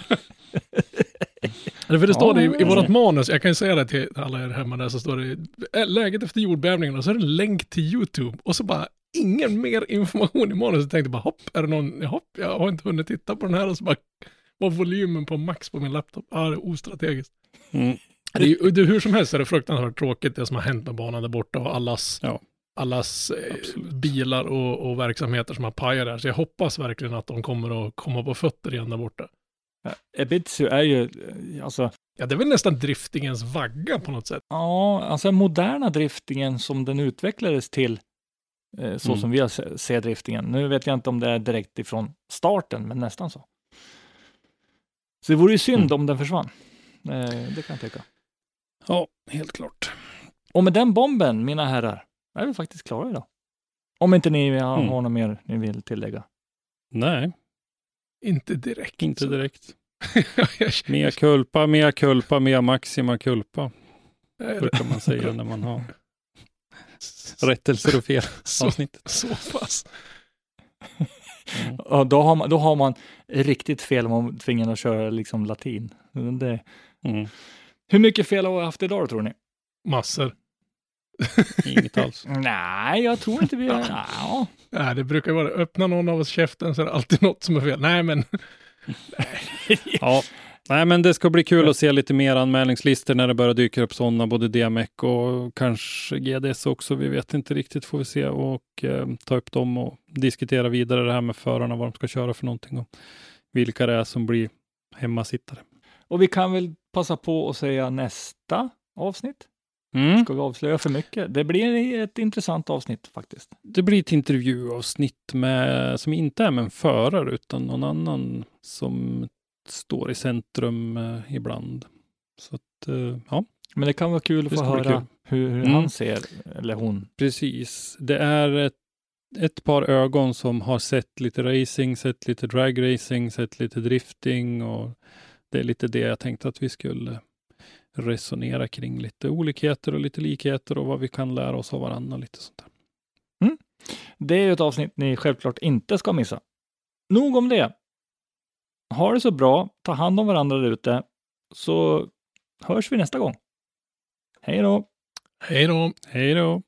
För det står det i, i vårt manus, jag kan ju säga det till alla er hemma där, så står det "Ä- läget efter jordbävningen och så är det en länk till YouTube och så bara ingen mer information i manus. Jag tänkte bara hopp, är det någon, hopp, jag har inte hunnit titta på den här och så bara var volymen på max på min laptop. Ja, det är ostrategiskt. Mm. Det är, det, hur som helst är det fruktansvärt tråkigt det som har hänt med banan där borta och allas, Ja. allas eh, Absolut. bilar och, och verksamheter som har pajat där. Så jag hoppas verkligen att de kommer att komma på fötter igen där borta. Ebitsu är ju, eh, alltså, Ja, det är väl nästan driftingens vagga på något sätt. ja, alltså moderna driftingen som den utvecklades till, eh, så Mm. som vi ser driftingen. Nu vet jag inte om det är direkt ifrån starten, men nästan så. Så det vore ju synd Mm. om den försvann. Eh, det kan jag tycka. Ja, helt klart. Och med den bomben, mina herrar, är vi faktiskt klara idag. Om inte ni har, Mm. har något mer ni vill tillägga. Nej, Inte direkt. inte så. direkt. Mea culpa, mea culpa, mea maxima culpa. brukar man säga när man har rättelser och fel Så, avsnitt. så pass. Mm. Ja, då, har man, då har man riktigt fel om man tvingas att köra liksom latin. Det, Mm. hur mycket fel har vi haft idag tror ni? Massor. Inget alls. Nej, jag tror inte vi... ja. Nej, det brukar vara, öppna någon av oss käften så är det alltid något som är fel. Nej, men Ja, nej men det ska bli kul att se lite mer anmälningslistor när det börjar dyka upp sådana, både DMEC och kanske GDS också. Vi vet inte riktigt, får vi se och eh, ta upp dem och diskutera vidare det här med förarna, vad de ska köra för någonting och vilka det är som blir hemmasittare. Och vi kan väl passa på att säga nästa avsnitt. Mm. Ska vi avslöja för mycket? Det blir ett intressant avsnitt faktiskt. Det blir ett intervjuavsnitt med, som inte är med en förare utan någon annan som står i centrum eh, ibland. Så att, eh, ja, Men det kan vara kul att få höra hur, hur Mm. han ser, eller hon. precis. Det är ett, ett par ögon som har sett lite racing, sett lite dragracing, sett lite drifting och det är lite det jag tänkte att vi skulle resonera kring. Lite olikheter och lite likheter och vad vi kan lära oss av varandra. Lite sånt där. Det är ju ett avsnitt ni självklart inte ska missa. Nog om det. Ha det så bra, ta hand om varandra där ute, så hörs vi nästa gång. Hej då! hej då. Hej då!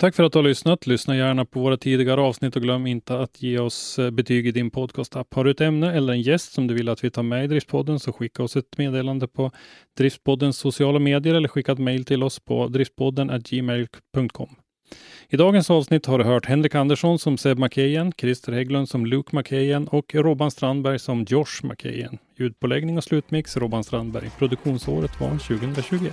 Tack för att du har lyssnat. Lyssna gärna på våra tidigare avsnitt och glöm inte att ge oss eh, betyg i din podcastapp. Har du ett ämne eller en gäst som du vill att vi tar med i Driftpodden så skicka oss ett meddelande på Driftpoddens sociala medier eller skicka ett mejl till oss på driftpodden gmail.com. I dagens avsnitt har du hört Henrik Andersson som Seb Macahan, Christer Hägglund som Luke Macahan och Robban Strandberg som Josh Macahan. Ljudpåläggning och slutmix Robban Strandberg. Produktionsåret var 2021.